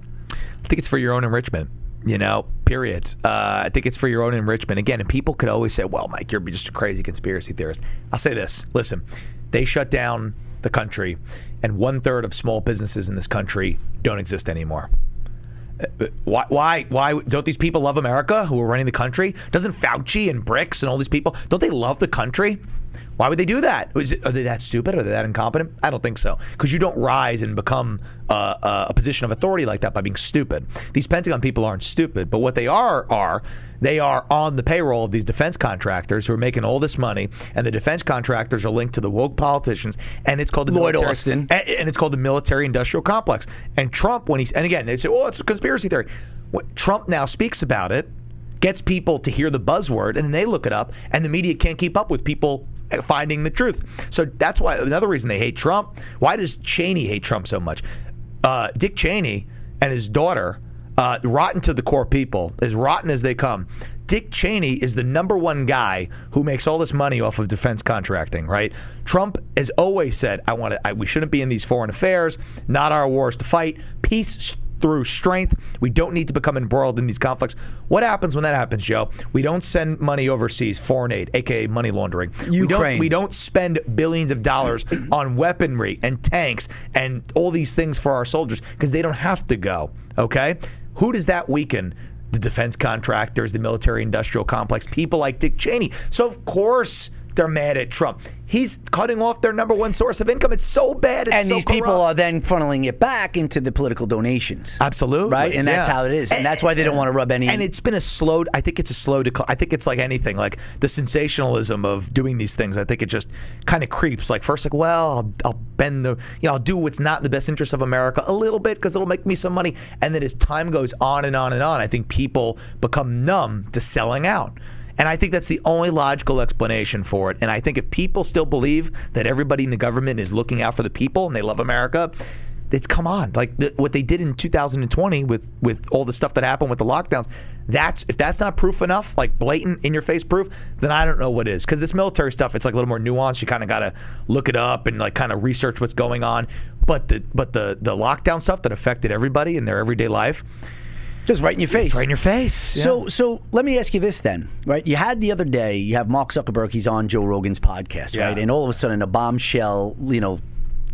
I think it's for your own enrichment. You know, period. Uh, I think it's for your own enrichment. Again, and people could always say, "Well, Mike, you're just a crazy conspiracy theorist." I'll say this: Listen, they shut down the country, and one third of small businesses in this country don't exist anymore. Uh, Why, why, why don't these people love America who are running the country? Doesn't Fauci and Birx and all these people don't they love the country? Why would they do that? It, are they that stupid? Are they that incompetent? I don't think so. Because you don't rise and become uh, uh, a position of authority like that by being stupid. These Pentagon people aren't stupid, but what they are are they are on the payroll of these defense contractors who are making all this money, and the defense contractors are linked to the woke politicians, and it's called the Lloyd military, Austin. and, and it's called the military industrial complex. And Trump, when he's and again they say, "Oh, it's a conspiracy theory." When Trump now speaks about it, gets people to hear the buzzword, and then they look it up, and the media can't keep up with people finding the truth. So that's why another reason they hate Trump. Why does Cheney hate Trump so much? Uh, Dick Cheney and his daughter, uh, rotten to the core people, as rotten as they come. Dick Cheney is the number one guy who makes all this money off of defense contracting, right? Trump has always said, "I want to. I, we shouldn't be in these foreign affairs. Not our wars to fight. Peace through strength. We don't need to become embroiled in these conflicts. What happens when that happens, Joe? We don't send money overseas, foreign aid, aka money laundering. We don't, we don't spend billions of dollars on weaponry and tanks and all these things for our soldiers because they don't have to go. Okay? Who does that weaken? The defense contractors, the military industrial complex, people like Dick Cheney. So, of course, they're mad at Trump. He's cutting off their number one source of income. It's so bad. It's and so these people are then funneling it back into the political donations. Absolutely. Right? And that's yeah. how it is. And that's why they don't want to rub any- And it's been a slow, I think it's a slow decline. I think it's like anything, like the sensationalism of doing these things. I think it just kind of creeps. Like, first, like, well, I'll, I'll bend the, you know, I'll do what's not in the best interest of America a little bit because it'll make me some money. And then as time goes on and on and on, I think people become numb to selling out. And I think that's the only logical explanation for it. And I think if people still believe that everybody in the government is looking out for the people and they love America, it's come on. Like the, what they did in 2020 with with all the stuff that happened with the lockdowns. That's if that's not proof enough, like blatant in your face proof, then I don't know what is. Because this military stuff, it's like a little more nuanced. You kind of got to look it up and like kind of research what's going on. But the but the the lockdown stuff that affected everybody in their everyday life, Just right in your face. right in your face. So, so let me ask you this then, right? You had the other day, you have Mark Zuckerberg. He's on Joe Rogan's podcast, Yeah. right? And all of a sudden, a bombshell, you know,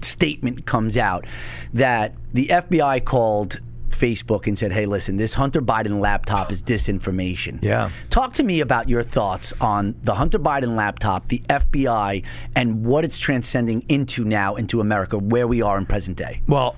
statement comes out that the FBI called Facebook and said, "Hey, listen, this Hunter Biden laptop is disinformation." Yeah. Talk to me about your thoughts on the Hunter Biden laptop, the FBI, and what it's transcending into now into America, where we are in present day. Well,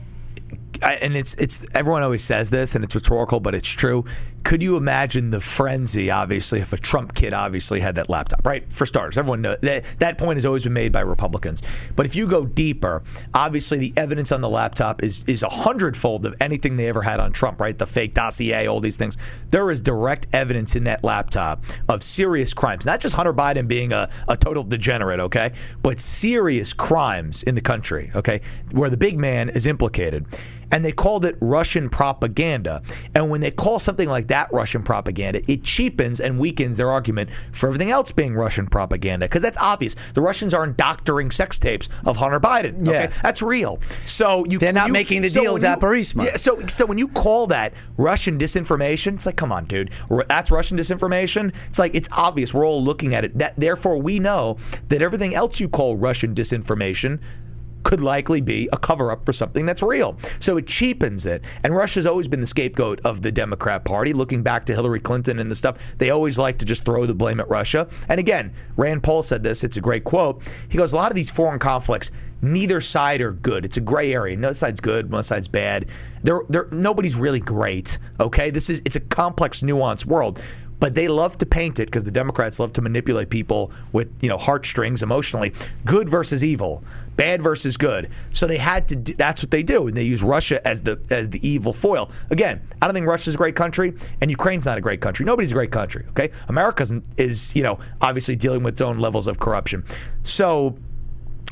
I, and it's it's everyone always says this, and it's rhetorical, but it's true. Could you imagine the frenzy? Obviously, if a Trump kid obviously had that laptop, right? For starters, everyone knows that that point has always been made by Republicans. But if you go deeper, obviously the evidence on the laptop is is a hundredfold of anything they ever had on Trump, right? The fake dossier, all these things. There is direct evidence in that laptop of serious crimes, not just Hunter Biden being a, a total degenerate, okay, but serious crimes in the country, okay, where the big man is implicated and they called it Russian propaganda. And when they call something like that Russian propaganda, it cheapens and weakens their argument for everything else being Russian propaganda because that's obvious. The Russians aren't doctoring sex tapes of Hunter Biden. Okay? Yeah. that's real. So you They're not you- making the so deals at Burisma. Yeah, so so when you call that Russian disinformation, it's like, come on, dude, that's Russian disinformation. It's like it's obvious. We're all looking at it. That therefore we know that everything else you call Russian disinformation could likely be a cover up for something that's real. So it cheapens it. And Russia's always been the scapegoat of the Democrat Party. Looking back to Hillary Clinton and the stuff, they always like to just throw the blame at Russia. And again, Rand Paul said this, it's a great quote. He goes, A lot of these foreign conflicts, neither side are good. It's a gray area. No side's good, one side's bad. They're, they're, nobody's really great. Okay? This is it's a complex, nuanced world but they love to paint it because the Democrats love to manipulate people with you know heartstrings emotionally. Good versus evil, bad versus good. So they had to. Do, that's what they do, and they use Russia as the as the evil foil. Again, I don't think Russia's a great country, and Ukraine's not a great country. Nobody's a great country. Okay, America is you know obviously dealing with its own levels of corruption. So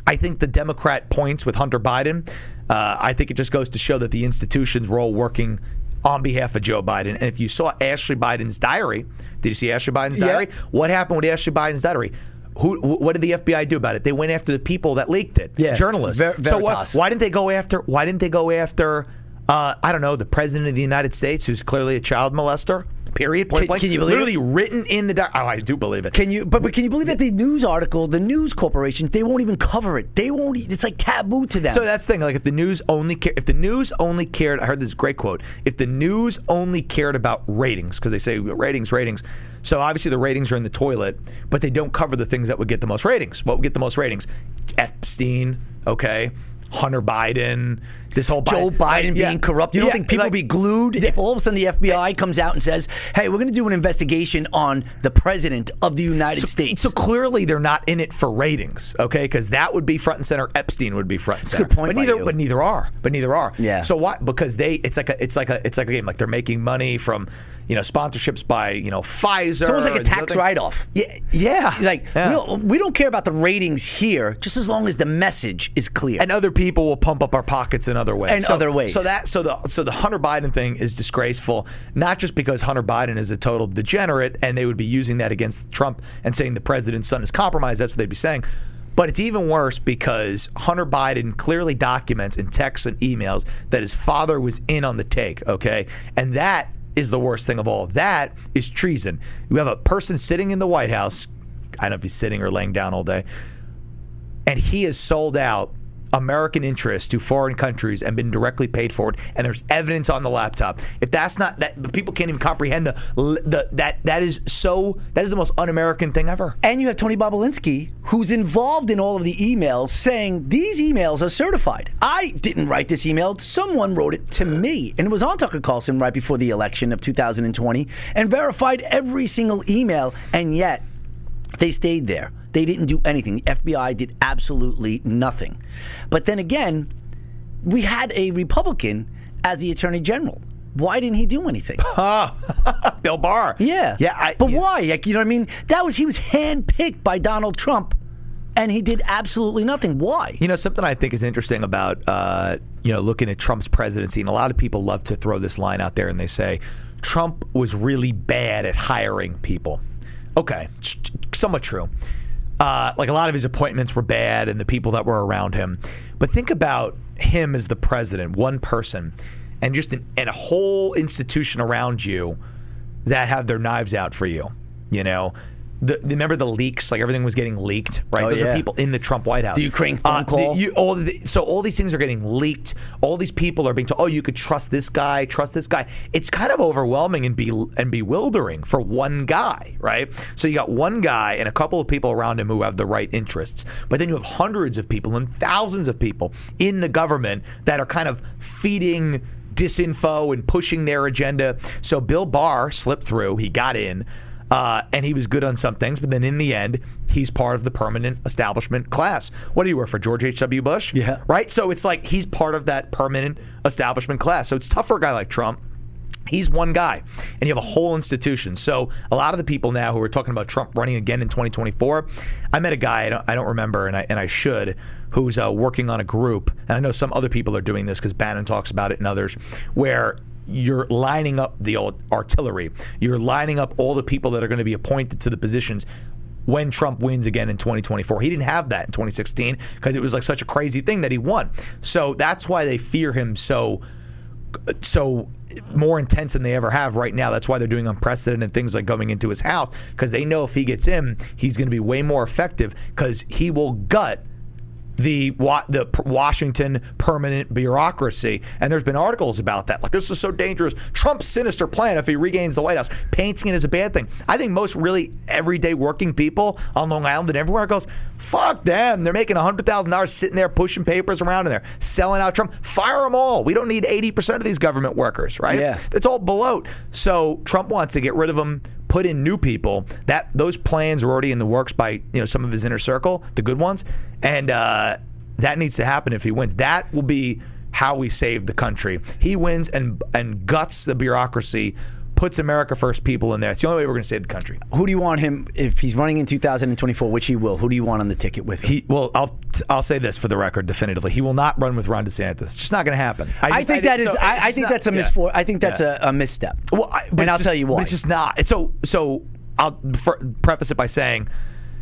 I think the Democrat points with Hunter Biden. Uh, I think it just goes to show that the institutions were all working on behalf of Joe Biden. And if you saw Ashley Biden's diary, did you see Ashley Biden's diary? What happened with Ashley Biden's diary? Who, what did the FBI do about it? They went after the people that leaked it, Yeah. journalists. Ver- so what, why didn't they go after? Why didn't they go after? Uh, I don't know, the president of the United States, who's clearly a child molester. Period. Point Can- blank. can you believe it? Literally written in the diary. Oh, I do believe it. Can you? But, but can you believe that the news article, the news corporation, they won't even cover it. They won't. It's like taboo to them. So that's the thing. Like, if the news only ca- if the news only cared, I heard this great quote. If the news only cared about ratings, because they say ratings, ratings. So obviously the ratings are in the toilet, but they don't cover the things that would get the most ratings. What would get the most ratings? Epstein, okay, Hunter Biden, this whole Joe Biden being yeah. corrupt. You don't Yeah, think people like- be glued if all of a sudden the FBI comes out and says, "Hey, we're going to do an investigation on the president of the United States." So clearly they're not in it for ratings, okay? Because that would be front and center. Epstein would be front and a center. good point But neither, you. but neither are. But neither are. Yeah. So why? Because they, it's like a, it's like a, it's like a game. Like they're making money from, you know, sponsorships by, you know, Pfizer. It's almost like a and tax write-off. Yeah. Yeah. like Yeah. we, don't, we don't care about the ratings here, just as long as the message is clear. and other people will pump up our pockets in other ways. In other ways. So that so the so the Hunter Biden thing is disgraceful, not just because Hunter Biden is a total degenerate and they would be using that against Trump and saying the president's son is compromised. That's what they'd be saying. But it's even worse because Hunter Biden clearly documents in texts and emails that his father was in on the take, okay? And that is the worst thing of all. That is treason. You have a person sitting in the White House, I don't know if he's sitting or laying down all day, and he has sold out American interests to foreign countries and been directly paid for it, and there's evidence on the laptop. If that's not that, people can't even comprehend the, the that that is so that is the most un-American thing ever. And you have Tony Bobulinski, who's involved in all of the emails, saying these emails are certified. I didn't write this email; someone wrote it to me, and it was on Tucker Carlson right before the election of 2020, and verified every single email. And yet, they stayed there. They didn't do anything. The FBI did absolutely nothing. But then again, we had a Republican as the Attorney General. Why didn't he do anything? Bill Barr. Yeah. Yeah. I, but yeah. why? Like, you know what I mean? That was he was handpicked by Donald Trump, and he did absolutely nothing. Why? You know, something I think is interesting about, uh, you know, looking at Trump's presidency, and a lot of people love to throw this line out there and they say, Trump was really bad at hiring people. Okay, somewhat true. Uh, like a lot of his appointments were bad and the people that were around him. But think about him as the president, one person, and just an, and a whole institution around you that have their knives out for you. You know, the, remember the leaks? Like everything was getting leaked, right? Oh, Those yeah. are people in the Trump White House. The Ukraine phone uh, the- call. you- all the, so all these things are getting leaked. All these people are being told, "Oh, you could trust this guy, trust this guy." It's kind of overwhelming and be and bewildering for one guy, right? So you got one guy and a couple of people around him who have the right interests, but then you have hundreds of people and thousands of people in the government that are kind of feeding disinfo and pushing their agenda. So Bill Barr slipped through. He got in. Uh, and he was good on some things, but then in the end, he's part of the permanent establishment class. What do you work for, George H.W. Bush? Yeah. Right? So it's like he's part of that permanent establishment class. So it's tough for a guy like Trump. He's one guy, and you have a whole institution. So a lot of the people now who are talking about Trump running again in 2024, I met a guy I don't, I don't remember, and I and I should, who's uh, working on a group, and I know some other people are doing this because Bannon talks about it and others, where you're lining up the old artillery. You're lining up all the people that are going to be appointed to the positions when Trump wins again in 2024. He didn't have that in 2016 because it was like such a crazy thing that he won. So that's why they fear him so so more intense than they ever have right now. That's why they're doing unprecedented things like going into his house because they know if he gets in, he's going to be way more effective because he will gut the the Washington permanent bureaucracy. And there's been articles about that. Like this is so dangerous. Trump's sinister plan if he regains the White House, painting it as a bad thing. I think most really everyday working people on Long Island and everywhere goes, fuck them. They're making hundred thousand dollars sitting there pushing papers around and they're selling out Trump. Fire them all. We don't need eighty percent of these government workers, right? Yeah. It's all bloat. So Trump wants to get rid of them, put in new people. That those plans are already in the works by you know some of his inner circle, the good ones, and uh, that needs to happen if he wins. That will be how we save the country. He wins and and guts the bureaucracy. Puts America first people in there. It's the only way we're going to save the country. Who do you want him if he's running in 2024, which he will? Who do you want on the ticket with him? He well, I'll I'll say this for the record, definitively, he will not run with Ron DeSantis. It's just not going to happen. I, just- think that is. so I, I think not- that's a yeah. misfor- I think that's Yeah. a, a misstep. Well, I, but and I'll just- tell you why. It's just not. It's so so. I'll preface it by saying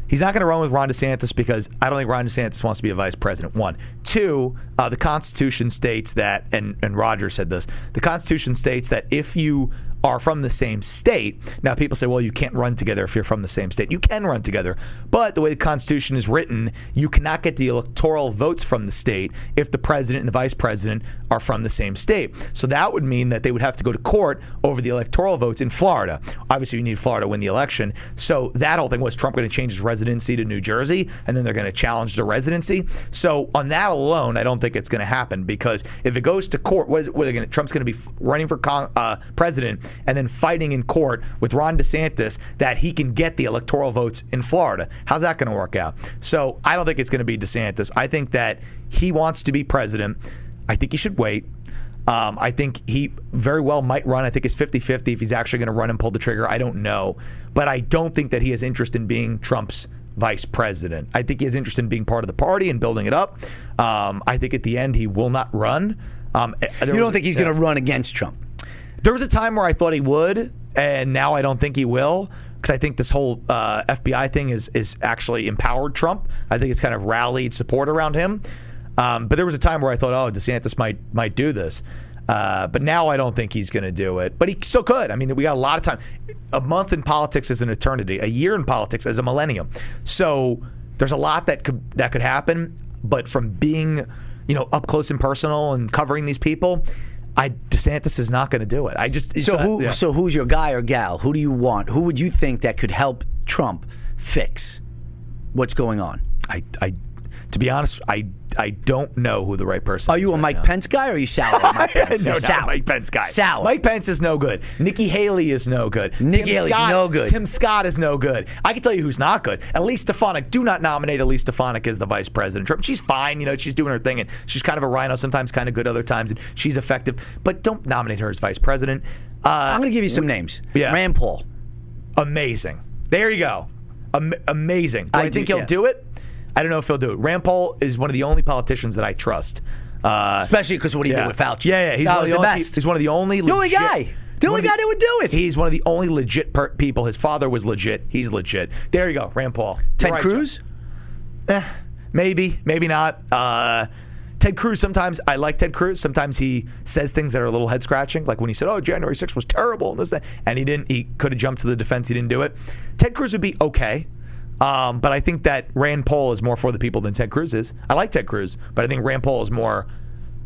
he's not going to run with Ron DeSantis because I don't think Ron DeSantis wants to be a vice president. One, two. Uh, the Constitution states that, and and Roger said this. The Constitution states that if you are from the same state. Now, people say, well, you can't run together if you're from the same state. You can run together, but the way the Constitution is written, you cannot get the electoral votes from the state if the president and the vice president are from the same state. So that would mean that they would have to go to court over the electoral votes in Florida. Obviously, you need Florida to win the election. So that whole thing was Trump going to change his residency to New Jersey, and then they're going to challenge the residency. So on that alone, I don't think it's going to happen because if it goes to court, what is it? What are they going to? Trump's going to be running for con- uh, president and then fighting in court with Ron DeSantis that he can get the electoral votes in Florida. How's that going to work out? So I don't think it's going to be DeSantis. I think that he wants to be president. I think he should wait. Um, I think he very well might run. I think it's 50 50 if he's actually going to run and pull the trigger. I don't know. But I don't think that he has interest in being Trump's vice president. I think he has interest in being part of the party and building it up. Um, I think at the end he will not run. Um, You don't think he's going to run against Trump? There was a time where I thought he would, and now I don't think he will because I think this whole uh, FBI thing is is actually empowered Trump. I think it's kind of rallied support around him. Um, but there was a time where I thought, oh, DeSantis might might do this. Uh, but now I don't think he's going to do it. But he still could. I mean, we got a lot of time. A month in politics is an eternity. A year in politics is a millennium. So there's a lot that could that could happen. but from being, you know, up close and personal and covering these people, I DeSantis is not going to do it. I just So who? yeah. So who's your guy or gal? Who do you want? Who would you think that could help Trump fix what's going on? I, I, to be honest, I, I don't know who the right person. Are is you a right Mike now. Pence guy or are you sour? on Mike Pence? no, You're not sour. Mike Pence guy. Sour. Mike Pence is no good. Nikki Haley is no good. Nikki Tim Haley's Scott, no good. Tim Scott is no good. I can tell you who's not good. Elise Stefanik. Do not nominate Elise Stefanik as the vice president. Trump. She's fine. You know, she's doing her thing, and she's kind of a rhino. Sometimes kind of good other times, and she's effective. But don't nominate her as vice president. Uh, I'm going to give you some names. Yeah. Rand Paul. amazing. There you go. Am- amazing. Do I, I do- think he'll yeah. do it? I don't know if he'll do it. Rand Paul is one of the only politicians that I trust. Uh, Especially because what he yeah. did with Fauci. Yeah, yeah. He's, that one, of the only, best. he's one of the only The only legit- guy. The only guy that would do it. He's one of the only legit per- people. His father was legit. He's legit. There you go, Rand Paul. Ted right, Cruz. Eh, maybe, maybe not. Uh, Ted Cruz. Sometimes I like Ted Cruz. Sometimes he says things that are a little head scratching, like when he said, "Oh, January 6th was terrible," and this, that, and he didn't. He could have jumped to the defense. He didn't do it. Ted Cruz would be okay. Um, but I think that Rand Paul is more for the people than Ted Cruz is. I like Ted Cruz, but I think Rand Paul is more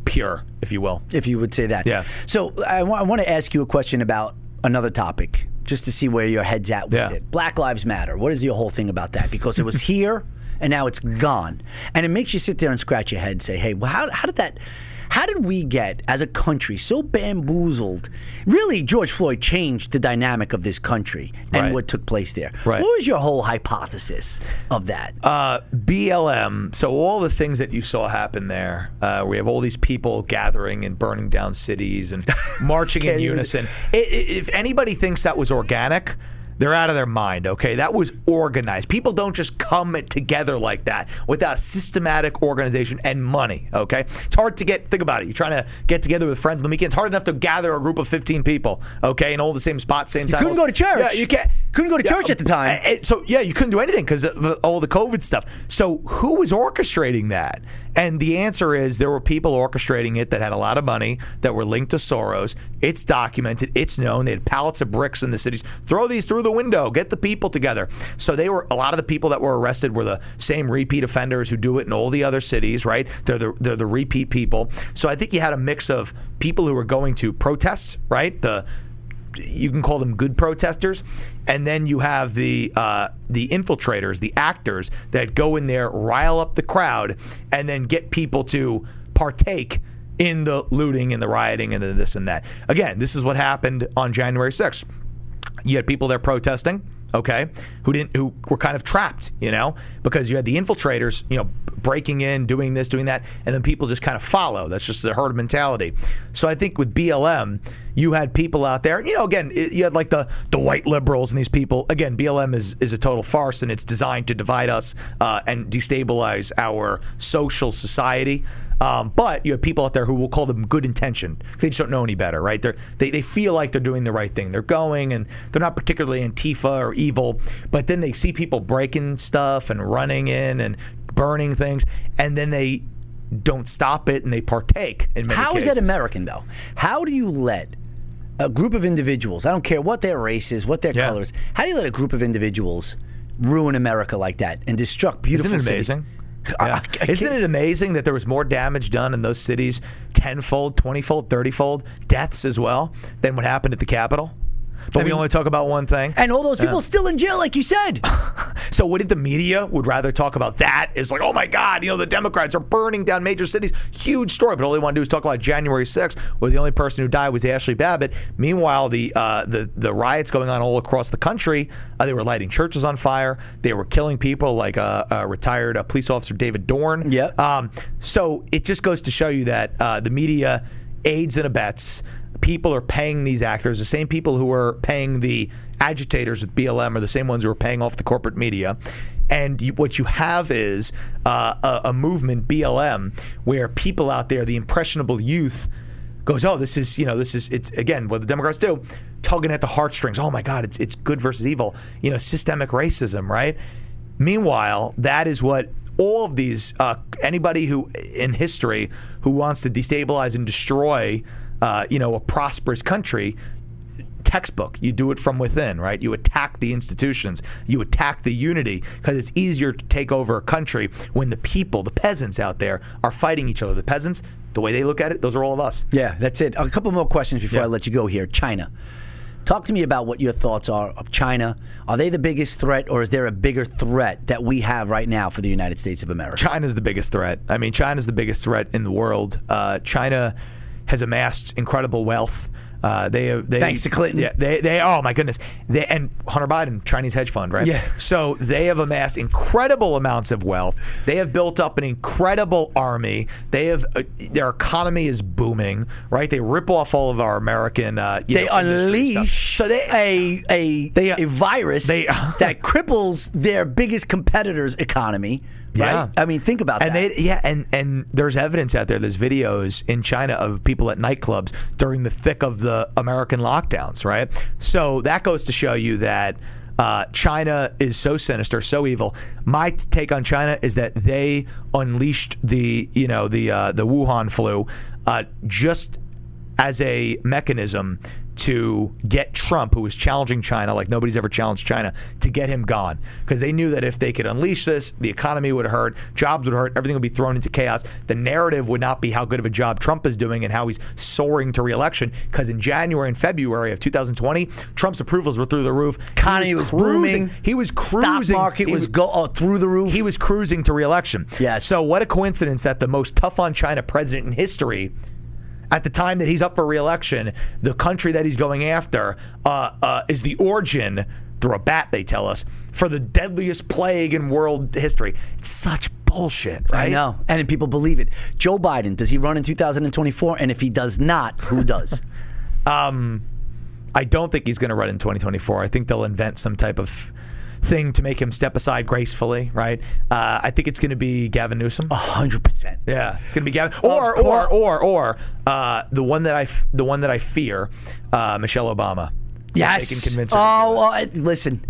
pure, if you will. if you would say that. Yeah. So I want to ask you a question about another topic, just to see where your head's at with Yeah. it. Black Lives Matter. What is your whole thing about that? Because it was here and now it's gone, and it makes you sit there and scratch your head and say, "Hey, well, how how did that?" How did we get, as a country, so bamboozled? Really, George Floyd changed the dynamic of this country and Right. what took place there. Right. What was your whole hypothesis of that? Uh, BLM. So all the things that you saw happen there, uh, we have all these people gathering and burning down cities and marching in even- unison. If anybody thinks that was organic. They're out of their mind, okay? That was organized. People don't just come together like that without systematic organization and money, okay? It's hard to get, think about it. You're trying to get together with friends on the weekend. It's hard enough to gather a group of 15 people, okay, in all the same spot, same time. You couldn't go to church. Yeah, you can't. Couldn't go to church at the time. so yeah, you couldn't do anything because of all the COVID stuff. So who was orchestrating that? And the answer is there were people orchestrating it that had a lot of money that were linked to Soros. It's documented. It's known. They had pallets of bricks in the cities. Throw these through the window. Get the people together. So they were a lot of the people that were arrested were the same repeat offenders who do it in all the other cities. Right? They're the they're the repeat people. So I think you had a mix of people who were going to protest. Right? The you can call them good protesters, and then you have the uh, the infiltrators, the actors that go in there, rile up the crowd, and then get people to partake in the looting and the rioting and the this and that. Again, this is what happened on January 6th. You had people there protesting, okay, who didn't, who were kind of trapped, you know, because you had the infiltrators, you know, breaking in, doing this, doing that, and then people just kind of follow. That's just the herd mentality. So I think with BLM, you had people out there, you know, again, you had like the the white liberals and these people. Again, BLM is is a total farce, and it's designed to divide us uh, and destabilize our social society. Um, but you have people out there who will call them good intention. They just don't know any better, right? They're, they they feel like they're doing the right thing. They're going and they're not particularly Antifa or evil, but then they see people breaking stuff and running in and burning things, and then they don't stop it and they partake in many How is cases. that American though? How do you let a group of individuals, I don't care what their race is, what their Yeah. color is, how do you let a group of individuals ruin America like that and destruct beautiful Isn't it cities? amazing? Yeah. I- I Isn't it amazing that there was more damage done in those cities, tenfold, twentyfold, thirtyfold, deaths as well, than what happened at the Capitol? But we mean- only talk about one thing. And all those people still in jail, like you said. So what did the media would rather talk about that is like, oh my God, you know, the Democrats are burning down major cities. Huge story, but all they want to do is talk about January 6th, where the only person who died was Ashley Babbitt. Meanwhile, the uh, the the riots going on all across the country, uh, they were lighting churches on fire. They were killing people, like uh, uh, retired uh, police officer David Dorn. Yep. Um, so it just goes to show you that uh, the media aids and abets. People are paying these actors. The same people who are paying the agitators with BLM are the same ones who are paying off the corporate media. And you, what you have is uh, a, a movement, BLM, where people out there, the impressionable youth, goes, oh, this is, you know, this is, it's again what the Democrats do, tugging at the heartstrings. Oh my God, it's it's good versus evil. You know, systemic racism, right? Meanwhile, that is what all of these uh, anybody who in history who wants to destabilize and destroy, uh, you know, a prosperous country textbook. You do it from within, right? You attack the institutions, you attack the unity because it's easier to take over a country when the people, the peasants out there, are fighting each other. The peasants, the way they look at it, those are all of us. Yeah, that's it. A couple more questions before Yeah. I let you go here. China. Talk to me about what your thoughts are of China. Are they the biggest threat, or is there a bigger threat that we have right now for the United States of America? China's the biggest threat. I mean, China's the biggest threat in the world. Uh, China has amassed incredible wealth. Uh, they, they Thanks to Clinton. Yeah, they, they. Oh my goodness. They and Hunter Biden, Chinese hedge fund, right? Yeah. So they have amassed incredible amounts of wealth. They have built up an incredible army. They have uh, their economy is booming, right? They rip off all of our American. Uh, you They know, industry stuff. unleash a a They, uh, a virus they- that cripples their biggest competitor's economy. Right? Yeah. I mean, think about and that. they yeah and and there's evidence out there there's videos in China of people at nightclubs during the thick of the American lockdowns right so that goes to show you that uh, China is so sinister, so evil. My take on China is that they unleashed the, you know, the uh, the Wuhan flu uh, just as a mechanism to get Trump, who was challenging China like nobody's ever challenged China, to get him gone. Because they knew that if they could unleash this, the economy would hurt, jobs would hurt, everything would be thrown into chaos. The narrative would not be how good of a job Trump is doing and how he's soaring to reelection. Because in January and February of 2020, Trump's approvals were through the roof. He economy was, cruising. booming. He was cruising. Stock market He was go oh, through the roof. he was cruising to reelection. Yes. So what a coincidence that the most tough on China president in history, at the time that he's up for reelection, the country that he's going after uh, uh, is the origin through a bat. They tell us for the deadliest plague in world history. It's such bullshit, right? I know, and people believe it. Joe Biden does he run in 2024? And if he does not, who does? Um, I don't think he's going to run in 2024. I think they'll invent some type of thing to make him step aside gracefully, right? Uh, I think it's going to be Gavin Newsom. hundred percent. Yeah, it's gonna be Gavin, or or or or uh, the one that I f- the one that I fear, uh, Michelle Obama. Yes. they can convince her. to Oh, listen.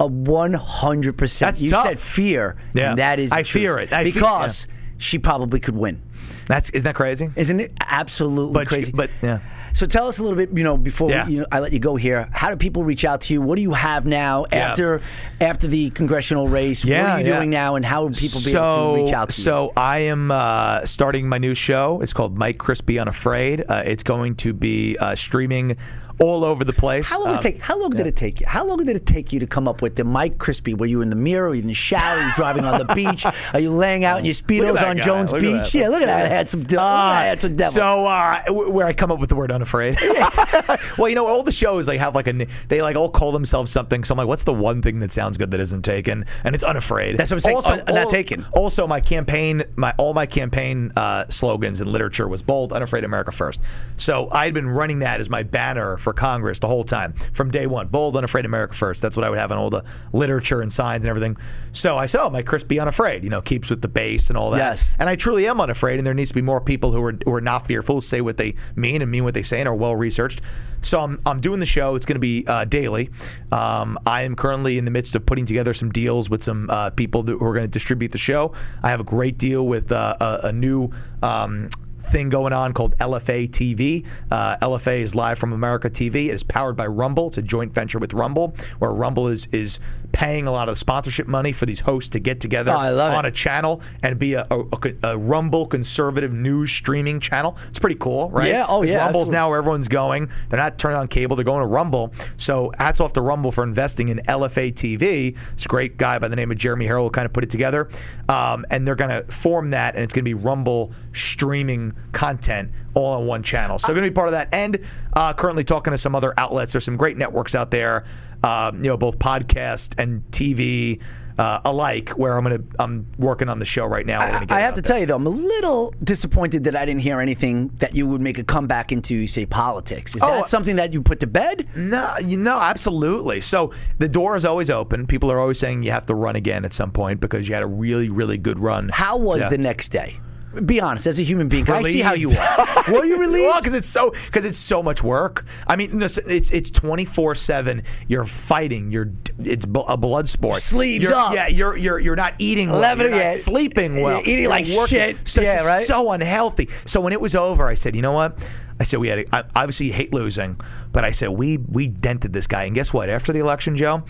A one hundred percent. That's You tough. said fear. Yeah. and that is. the I truth. fear it. I fe- because she probably could win. that's isn't that crazy? Isn't it absolutely But crazy? but yeah. So tell us a little bit, you know, before Yeah. we, you know, I let you go here. How do people reach out to you? What do you have now Yeah. after after the congressional race? what are you yeah. doing now, and how would people be so, able to reach out to you? So I am uh, starting my new show. It's called Mike Crispi Unafraid. Uh, it's going to be uh, streaming all over the place. How long Um, did it take? How long did it take you? How long did it take you to come up with the Mike Crispi? Were you in the mirror? Were you in the shower? Are you driving on the beach? Are you laying out in your speedos on guy. Jones Look Beach? Yeah, look at that. I had some. That. I had some devil. So uh, where I come up with the word unafraid. well, you know, all the shows they have like a they like all call themselves something. So I'm like, what's the one thing that sounds good that isn't taken? And it's unafraid. That's what I'm saying, Also, un- not taken. Also, my campaign, my all my campaign uh, slogans and literature was bold, unafraid, America first. So I had been running that as my banner for Congress the whole time from day one. Bold, unafraid, America first. That's what I would have on all the literature and signs and everything. So I said, oh, my Crispi unafraid. You know, keeps with the base and all that. Yes. And I truly am unafraid, and there needs to be more people who are who are not fearful, say what they mean and mean what they say, and are well researched. So I'm I'm doing the show. It's going to be uh, daily. Um, I am currently in the midst of putting together some deals with some uh, people that, who are going to distribute the show. I have a great deal with uh, a, a new. Um, Thing going on called LFA TV. Uh, LFA is live from America TV. It is powered by Rumble. It's a joint venture with Rumble, where Rumble is is paying a lot of sponsorship money for these hosts to get together Oh, on it. a channel and be a, a, a Rumble conservative news streaming channel. It's pretty cool, right? Yeah, oh, yeah, Rumble's absolutely. now where everyone's going. They're not turning on cable; they're going to Rumble. So hats off to Rumble for investing in LFA TV. It's a great guy by the name of Jeremy Harrell who kind of put it together, um, and they're going to form that, and it's going to be Rumble streaming content all on one channel. So going to be part of that, and uh, currently talking to some other outlets. There's some great networks out there, um, you know, both podcast and TV. Uh, alike, where I'm gonna I'm working on the show right now. Get I have to there. tell you though, I'm a little disappointed that I didn't hear anything that you would make a comeback into, say, politics. Is Oh, that something that you put to bed? No, you know, absolutely. So the door is always open. People are always saying you have to run again at some point because you had a really, really good run. How was Yeah. the next day? Be honest, as a human being, I see how you are. Were you relieved? Well, because it's so because it's so much work. I mean, it's it's twenty four seven. You're fighting. You're it's a blood sport. Sleeves You're- up. Yeah, you're you're you're not eating well. 11, You're not yeah. sleeping well. Eating You're like working. shit. So, Yeah, it's right? So unhealthy. So when it was over, I said, you know what? I said we had. A, I, obviously, you hate losing, but I said we we dented this guy. And guess what? After the election, Joe,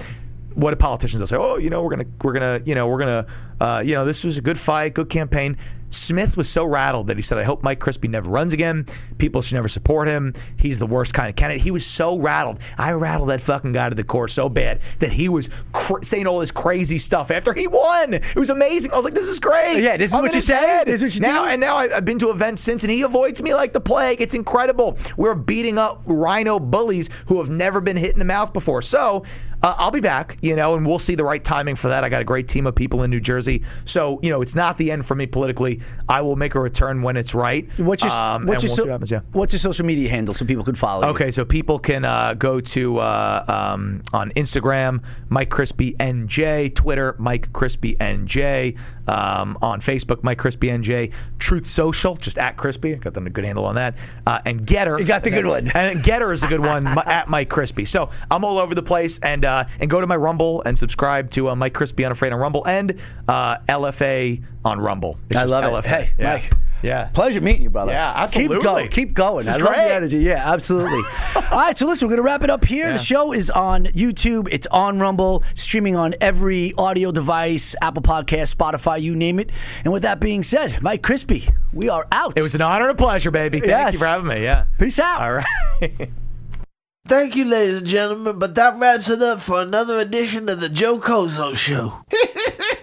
what do politicians will say? Oh, you know, we're gonna we're gonna you know we're gonna uh, you know this was a good fight, good campaign. Smith was so rattled that he said, I hope Mike Crispi never runs again. People should never support him. He's the worst kind of candidate. He was so rattled. I rattled that fucking guy to the core so bad that he was cr- saying all this crazy stuff after he won. It was amazing. I was like, this is great. Yeah, this is I'm what you said? This is what you now, do? And now I've been to events since, and he avoids me like the plague. It's incredible. We're beating up RINO bullies who have never been hit in the mouth before. So uh, I'll be back, you know, and we'll see the right timing for that. I got a great team of people in New Jersey. So, you know, it's not the end for me politically. I will make a return when it's right. What's your, Um, what's, your we'll so- what happens, yeah. what's your social media handle so people can follow you? Okay, so people can uh, go to uh, um, on Instagram, Mike Crispi NJ, Twitter, Mike Crispi NJ, um, on Facebook, Mike Crispi NJ, Truth Social, just at Crispi. I got them a good handle on that, uh, and Gettr. You got the good one. And Gettr is a good one at Mike Crispi. So I'm all over the place, and uh, and go to my Rumble and subscribe to uh, Mike Crispi Unafraid on Rumble and uh, LFA on Rumble. It's I love LFA. it. Hey, yeah. Mike. Yeah. Pleasure meeting you, brother. Yeah, absolutely. Keep going. Keep going. This I is love great. the energy. Yeah, absolutely. All right, so listen, we're going to wrap it up here. Yeah. The show is on YouTube. It's on Rumble, streaming on every audio device, Apple Podcast, Spotify, you name it. And with that being said, Mike Crispi, we are out. It was an honor and a pleasure, baby. Thank Yes. you for having me. Yeah. Peace out. All right. Thank you, ladies and gentlemen, but that wraps it up for another edition of the Joe Cozzo Show.